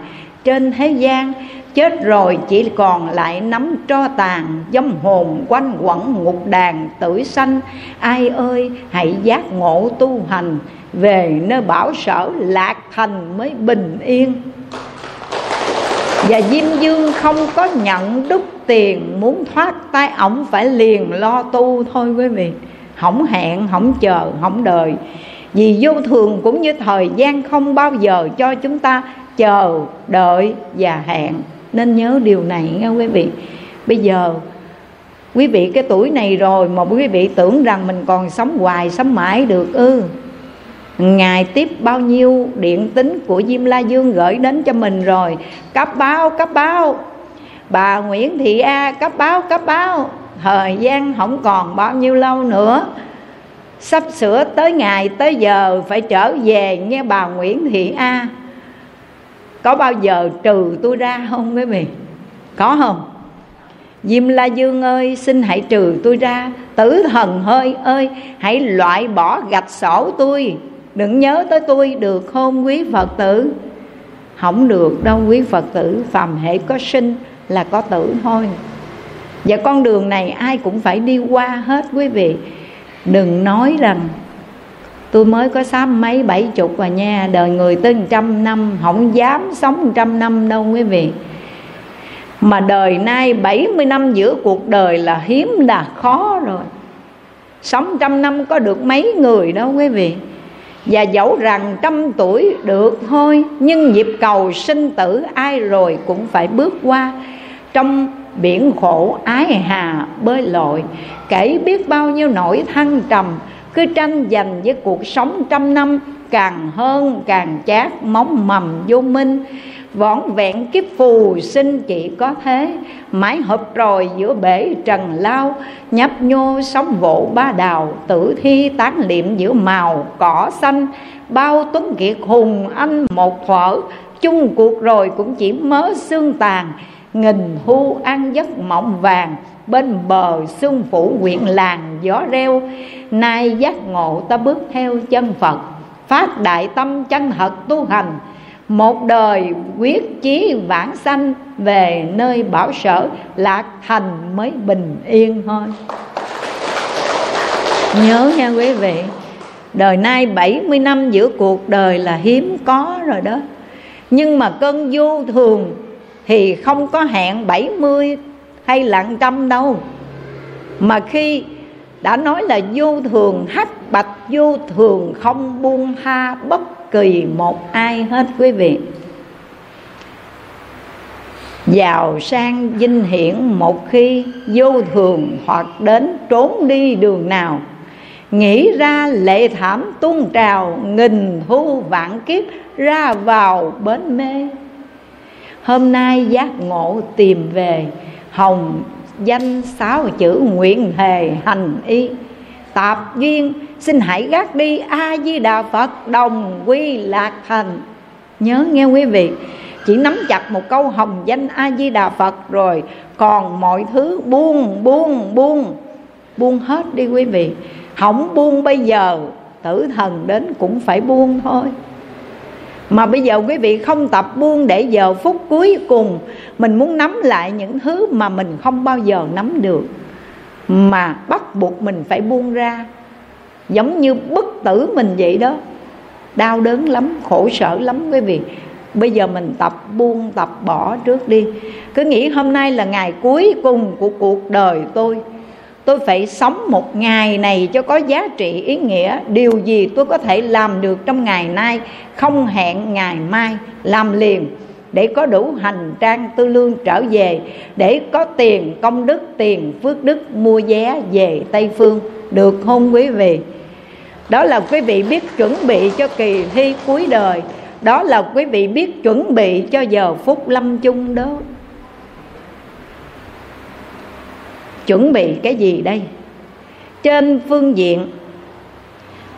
Speaker 1: Trên thế gian chết rồi chỉ còn lại nắm tro tàn dâm hồn quanh quẩn ngục đàn tử sanh. Ai ơi hãy giác ngộ tu hành về nơi bảo sở lạc thành mới bình yên. Và Diêm Dương không có nhận đúc tiền Muốn thoát tay ổng phải liền lo tu thôi quý vị. Không hẹn, không chờ, không đợi. Vì vô thường cũng như thời gian không bao giờ cho chúng ta chờ, đợi và hẹn. Nên nhớ điều này nghe quý vị. Bây giờ quý vị cái tuổi này rồi mà quý vị tưởng rằng mình còn sống hoài sống mãi được ư. Ngài tiếp bao nhiêu điện tính của Diêm La Dương gửi đến cho mình rồi. Cấp báo, cấp báo. Bà Nguyễn Thị A cấp báo, cấp báo. Thời gian không còn bao nhiêu lâu nữa. Sắp sửa tới ngày, tới giờ phải trở về nghe bà Nguyễn Thị A. Có bao giờ trừ tôi ra không quý vị? Có không? Diêm La Dương ơi, xin hãy trừ tôi ra. Tử thần hơi ơi, hãy loại bỏ gạch sổ tôi. Đừng nhớ tới tôi được không quý Phật tử? Không được đâu quý Phật tử, Phàm hệ có sinh là có tử thôi. Và con đường này ai cũng phải đi qua hết quý vị. Đừng nói rằng Tôi mới có sáu mấy bảy chục và nha, Đời người tới trăm năm, Không dám sống trăm năm đâu quý vị. Mà đời nay 70 năm giữa cuộc đời là hiếm là khó rồi. Sống trăm năm có được mấy người đâu quý vị. Và dẫu rằng trăm tuổi được thôi, Nhưng nhịp cầu sinh tử ai rồi cũng phải bước qua. Trong biển khổ ái hà bơi lội, kể biết bao nhiêu nỗi thăng trầm, cứ tranh giành với cuộc sống trăm năm, càng hơn càng chát móng mầm vô minh. Vỏn vẹn kiếp phù sinh chỉ có thế, mãi hợp rồi giữa bể trần lao, nhấp nhô sóng vỗ ba đào, tử thi tán liệm giữa màu cỏ xanh. Bao tuấn kiệt hùng anh một phở chung cuộc rồi cũng chỉ mớ xương tàn nghìn thu ăn giấc mộng vàng, bên bờ xuân phủ quyện làng gió reo. Nay giác ngộ ta bước theo chân phật, phát đại tâm chân thật tu hành. Một đời quyết chí vãng sanh, về nơi bảo sở lạc thành mới bình yên thôi. Nhớ nha quý vị, đời nay 70 năm giữa cuộc đời là hiếm có rồi đó. Nhưng mà cơn vô thường thì không có hẹn 70 hay là trăm đâu. Mà khi đã nói là vô thường hắc bạch vô thường không buông tha bất kỳ một ai hết, quý vị. Giàu sang vinh hiển một khi vô thường hoặc đến trốn đi đường nào, nghĩ ra lệ thảm tuôn trào, nghìn thu vạn kiếp ra vào bến mê hôm nay giác ngộ tìm về, hồng danh sáu chữ nguyện hề hành y. Tạp duyên, xin hãy gác đi a di đà phật, đồng quy lạc thành nhớ nghe quý vị, chỉ nắm chặt một câu hồng danh a di đà phật rồi, còn mọi thứ buông buông buông. Buông hết đi quý vị. Không buông bây giờ, tử thần đến cũng phải buông thôi mà bây giờ quý vị không tập buông để giờ phút cuối cùng. Mình muốn nắm lại những thứ mà mình không bao giờ nắm được. Mà bắt buộc mình phải buông ra. Giống như bất tử mình vậy đó. Đau đớn lắm, khổ sở lắm quý vị. Bây giờ mình tập buông, tập bỏ trước đi. Cứ nghĩ hôm nay là ngày cuối cùng của cuộc đời tôi tôi phải sống một ngày này cho có giá trị, ý nghĩa. Điều gì tôi có thể làm được trong ngày nay không hẹn ngày mai? Làm liền để có đủ hành trang tư lương trở về, để có tiền công đức, tiền phước đức mua vé về tây phương. Được không quý vị? Đó là quý vị biết chuẩn bị cho kỳ thi cuối đời. Đó là quý vị biết chuẩn bị cho giờ phút lâm chung đó. Chuẩn bị cái gì đây? Trên phương diện,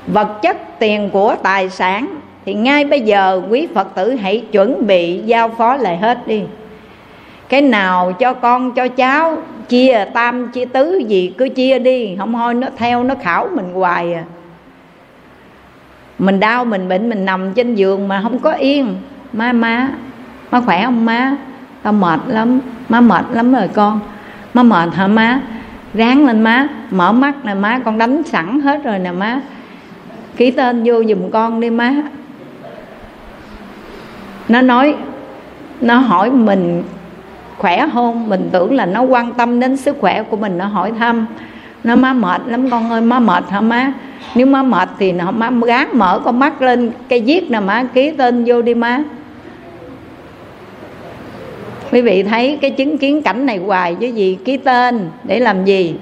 Speaker 1: vật chất tiền của tài sản, thì ngay bây giờ quý phật tử hãy chuẩn bị giao phó lại hết đi. Cái nào cho con, cho cháu, chia tam, chia tứ gì cứ chia đi, không thôi nó theo, nó khảo mình hoài à. Mình đau, mình bệnh, mình nằm trên giường mà không có yên. Má má má khỏe không má? Tao mệt lắm, má mệt lắm rồi con má mệt hả má? Ráng lên má, mở mắt nè má, con đánh sẵn hết rồi nè má. Ký tên vô giùm con đi má. Nó nói, nó hỏi mình khỏe không? Mình tưởng là nó quan tâm đến sức khỏe của mình, nó hỏi thăm. Nó, má mệt lắm con ơi, má mệt hả má? Nếu má mệt thì nó, má gán mở con mắt lên cây viết nè má, ký tên vô đi má quý vị thấy cái chứng kiến cảnh này hoài chứ gì, ký tên để làm gì?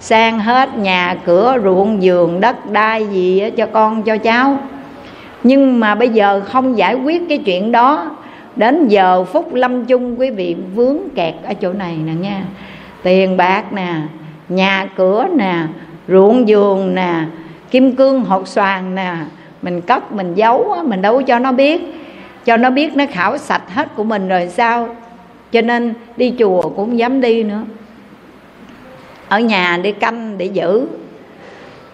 Speaker 1: Sang hết nhà cửa, ruộng giường đất đai gì cho con, cho cháu. Nhưng mà bây giờ không giải quyết cái chuyện đó. Đến giờ phút lâm chung, quý vị vướng kẹt ở chỗ này nè nha. Tiền bạc nè, nhà cửa nè, ruộng vườn nè, kim cương hột xoàn nè. Mình cất, mình giấu mình đâu cho nó biết. Cho nó biết nó khảo sạch hết của mình rồi sao? Cho nên đi chùa cũng không dám đi nữa. Ở nhà đi canh để giữ.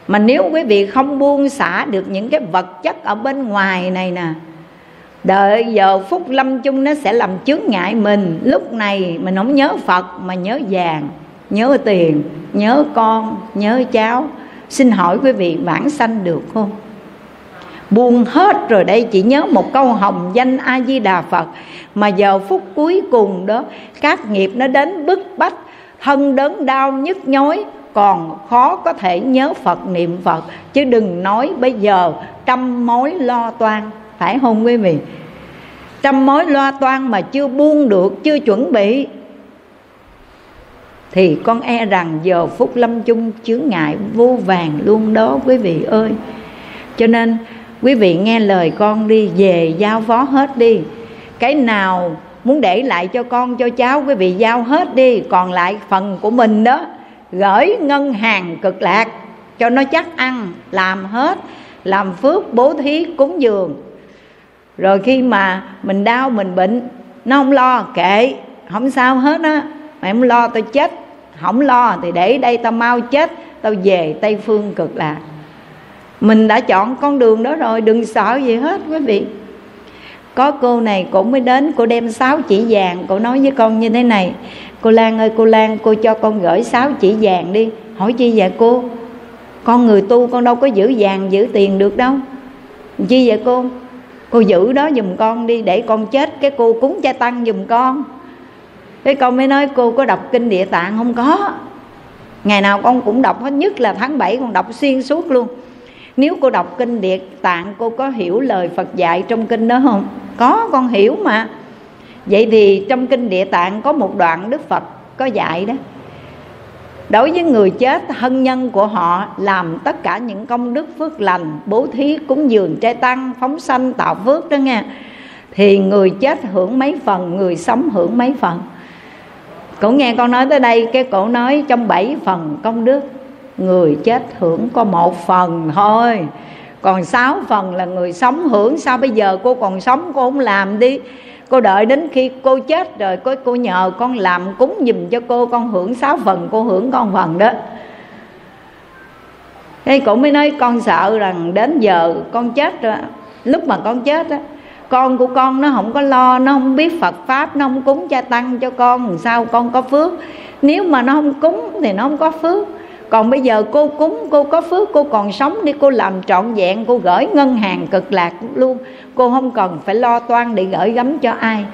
Speaker 1: Mà nếu quý vị không buông xả được những cái vật chất ở bên ngoài này nè, đợi giờ phút lâm chung nó sẽ làm chướng ngại mình. Lúc này mình không nhớ phật mà nhớ vàng, nhớ tiền, nhớ con, nhớ cháu. Xin hỏi quý vị vãng sanh được không? Buông hết rồi đây, chỉ nhớ một câu hồng danh a di đà phật. Mà giờ phút cuối cùng đó, các nghiệp nó đến bức bách thân đớn đau nhức nhối còn khó có thể nhớ phật niệm phật. Chứ đừng nói bây giờ, trăm mối lo toan, phải không quý vị? Trăm mối lo toan mà chưa buông được, chưa chuẩn bị, thì con e rằng giờ phút lâm chung chướng ngại vô vàng luôn đó, quý vị ơi. Cho nên quý vị nghe lời con đi, về giao phó hết đi. Cái nào muốn để lại cho con, cho cháu, quý vị giao hết đi. Còn lại phần của mình đó, gửi ngân hàng cực lạc cho nó chắc ăn, làm hết, làm phước, bố thí, cúng dường. Rồi khi mà mình đau, mình bệnh, nó không lo, kệ, không sao hết á. Mày không lo, tao chết. Không lo, thì để đây tao mau chết, tao về tây phương cực lạc mình đã chọn con đường đó rồi, đừng sợ gì hết quý vị. Có cô này cũng mới đến, cô đem sáu chỉ vàng, cô nói với con như thế này. Cô lan ơi, cô lan, cô cho con gửi sáu chỉ vàng đi. Hỏi chi vậy cô? Con người tu, con đâu có giữ vàng, giữ tiền được đâu. Chi vậy cô? Cô giữ đó giùm con đi, để con chết, cái cô cúng cha tăng giùm con. Cái con mới nói, cô có đọc kinh địa tạng không? Có. Ngày nào con cũng đọc, hết nhất là tháng 7 con đọc xuyên suốt luôn nếu cô đọc kinh địa tạng, cô có hiểu lời phật dạy trong kinh đó không? Có, con hiểu mà. Vậy thì trong kinh địa tạng có một đoạn đức phật có dạy đó. Đối với người chết, thân nhân của họ làm tất cả những công đức phước lành, bố thí cúng dường trai tăng, phóng sanh, tạo phước đó nghe. Thì người chết hưởng mấy phần, người sống hưởng mấy phần. Cổ nghe con nói tới đây, cái cổ nói trong bảy phần công đức người chết hưởng có một phần thôi. Còn sáu phần là người sống hưởng. Sao bây giờ cô còn sống cô không làm đi? Cô đợi đến khi cô chết rồi cô, cô nhờ con làm cúng giùm cho cô. Con hưởng sáu phần cô hưởng con phần đó. Thế cổ mới nói con sợ rằng đến giờ con chết rồi. Lúc mà con chết á con của con nó không có lo nó không biết phật pháp nó không cúng cha tăng cho con. Làm sao con có phước? Nếu mà nó không cúng thì nó không có phước còn bây giờ cô cúng, cô có phước, cô còn sống đi, cô làm trọn vẹn, cô gửi ngân hàng cực lạc luôn. Cô không cần phải lo toan để gửi gắm cho ai.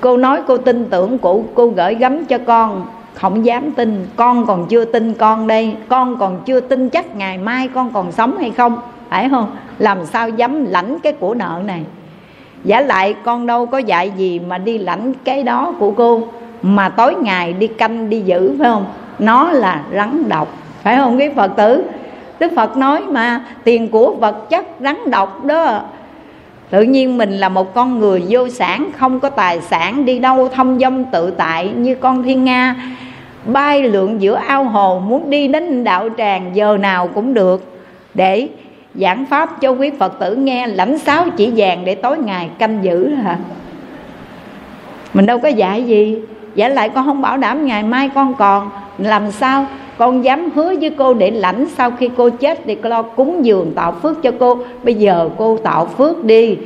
Speaker 1: Cô nói cô tin tưởng cụ, cô gửi gắm cho con, không dám tin. Con còn chưa tin con đây, con còn chưa tin chắc ngày mai con còn sống hay không, phải không? Làm sao dám lãnh cái của nợ này? Giả lại con đâu có dạy gì mà đi lãnh cái đó của cô, mà tối ngày đi canh đi giữ, phải không? Nó là rắn độc phải không? Quý phật tử, đức phật nói mà, tiền của vật chất rắn độc đó, tự nhiên mình là một con người vô sản, không có tài sản, đi đâu thông dong tự tại như con thiên nga. Bay lượn giữa ao hồ, muốn đi đến đạo tràng, giờ nào cũng được. Để giảng pháp cho quý phật tử nghe, lãnh sáo chỉ vàng để tối ngày canh giữ hả? Mình đâu có dạy gì. Dạy lại con không bảo đảm ngày mai con còn. Làm sao con dám hứa với cô để lãnh sau khi cô chết thì lo cúng dường tạo phước cho cô. Bây giờ cô tạo phước đi.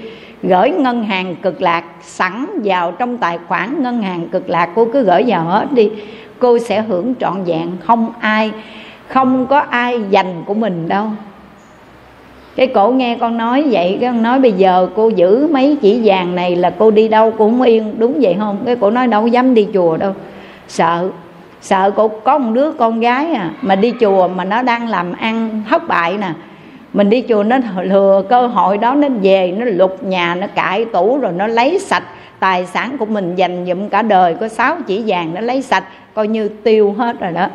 Speaker 1: Gửi ngân hàng cực lạc, sẵn vào trong tài khoản ngân hàng cực lạc, cô cứ gửi vào hết đi. Cô sẽ hưởng trọn vẹn, không ai, không có ai dành của mình đâu. Cái cổ nghe con nói vậy, cái con nói bây giờ cô giữ mấy chỉ vàng này là cô đi đâu cũng yên, đúng vậy không? Cái cổ nói đâu dám đi chùa đâu. Sợ sợ cô có một đứa con gái à mà đi chùa mà nó đang làm ăn thất bại nè. Mình đi chùa nó lừa cơ hội đó nó về nó lục nhà nó cãi tủ rồi nó lấy sạch tài sản của mình dành dụm cả đời có sáu chỉ vàng nó lấy sạch coi như tiêu hết rồi đó.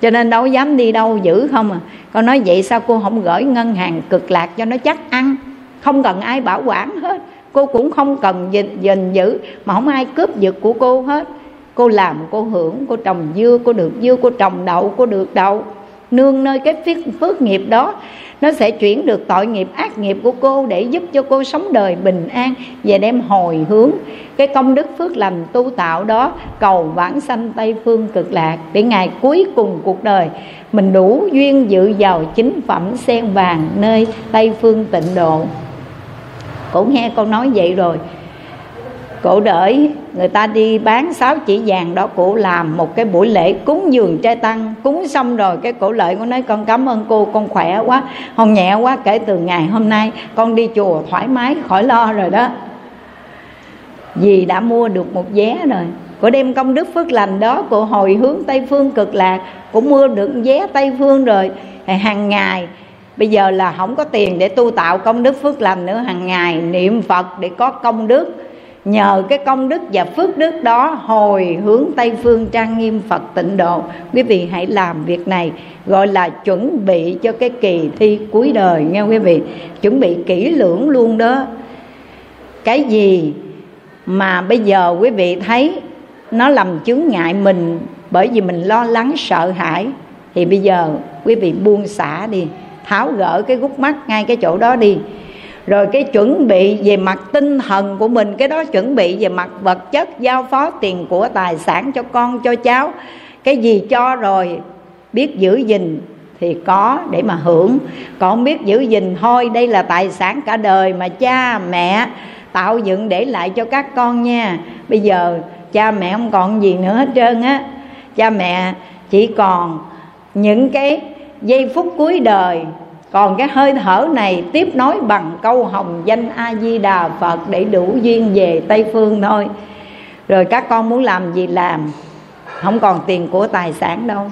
Speaker 1: Cho nên đâu dám đi đâu giữ không à. Con nói vậy sao cô không gửi ngân hàng cực lạc cho nó chắc ăn? Không cần ai bảo quản hết. Cô cũng không cần gìn, gìn giữ mà không ai cướp giật của cô hết cô làm cô hưởng cô trồng dưa cô được dưa cô trồng đậu cô được đậu. Nương nơi cái phước, phước nghiệp đó nó sẽ chuyển được tội nghiệp ác nghiệp của cô để giúp cho cô sống đời bình an và đem hồi hướng. Cái công đức phước lành tu tạo đó cầu vãng sanh tây phương cực lạc để ngày cuối cùng cuộc đời mình đủ duyên dự vào chính phẩm sen vàng nơi tây phương tịnh độ. Cũng nghe con nói vậy rồi cổ đợi. Người ta đi bán sáu chỉ vàng đó cổ làm một cái buổi lễ cúng dường trai tăng. Cúng xong rồi cái cổ lợi của nói, con cảm ơn cô, con khỏe quá hồng nhẹ quá, kể từ ngày hôm nay con đi chùa thoải mái, khỏi lo rồi đó. Vì đã mua được một vé rồi. Cô đem công đức phước lành đó cô hồi hướng tây phương cực lạc cũng mua được vé tây phương rồi. Hàng ngày, bây giờ là không có tiền để tu tạo công đức phước lành nữa. Hàng ngày niệm phật để có công đức nhờ cái công đức và phước đức đó hồi hướng tây phương trang nghiêm phật tịnh độ. Quý vị hãy làm việc này, gọi là chuẩn bị cho cái kỳ thi cuối đời nghe quý vị. Chuẩn bị kỹ lưỡng luôn đó. Cái gì mà bây giờ quý vị thấy nó làm chướng ngại mình bởi vì mình lo lắng, sợ hãi, thì bây giờ quý vị buông xả đi, tháo gỡ cái gút mắt ngay cái chỗ đó đi rồi cái chuẩn bị về mặt tinh thần của mình, cái đó chuẩn bị về mặt vật chất, giao phó tiền của tài sản cho con, cho cháu. Cái gì cho rồi biết giữ gìn thì có để mà hưởng. Còn biết giữ gìn, thôi đây là tài sản cả đời mà cha, mẹ tạo dựng để lại cho các con nha. Bây giờ cha mẹ không còn gì nữa hết trơn á. Cha mẹ chỉ còn những cái giây phút cuối đời còn cái hơi thở này tiếp nối bằng câu hồng danh a di đà phật để đủ duyên về tây phương thôi. Rồi các con muốn làm gì làm? Không còn tiền của tài sản đâu.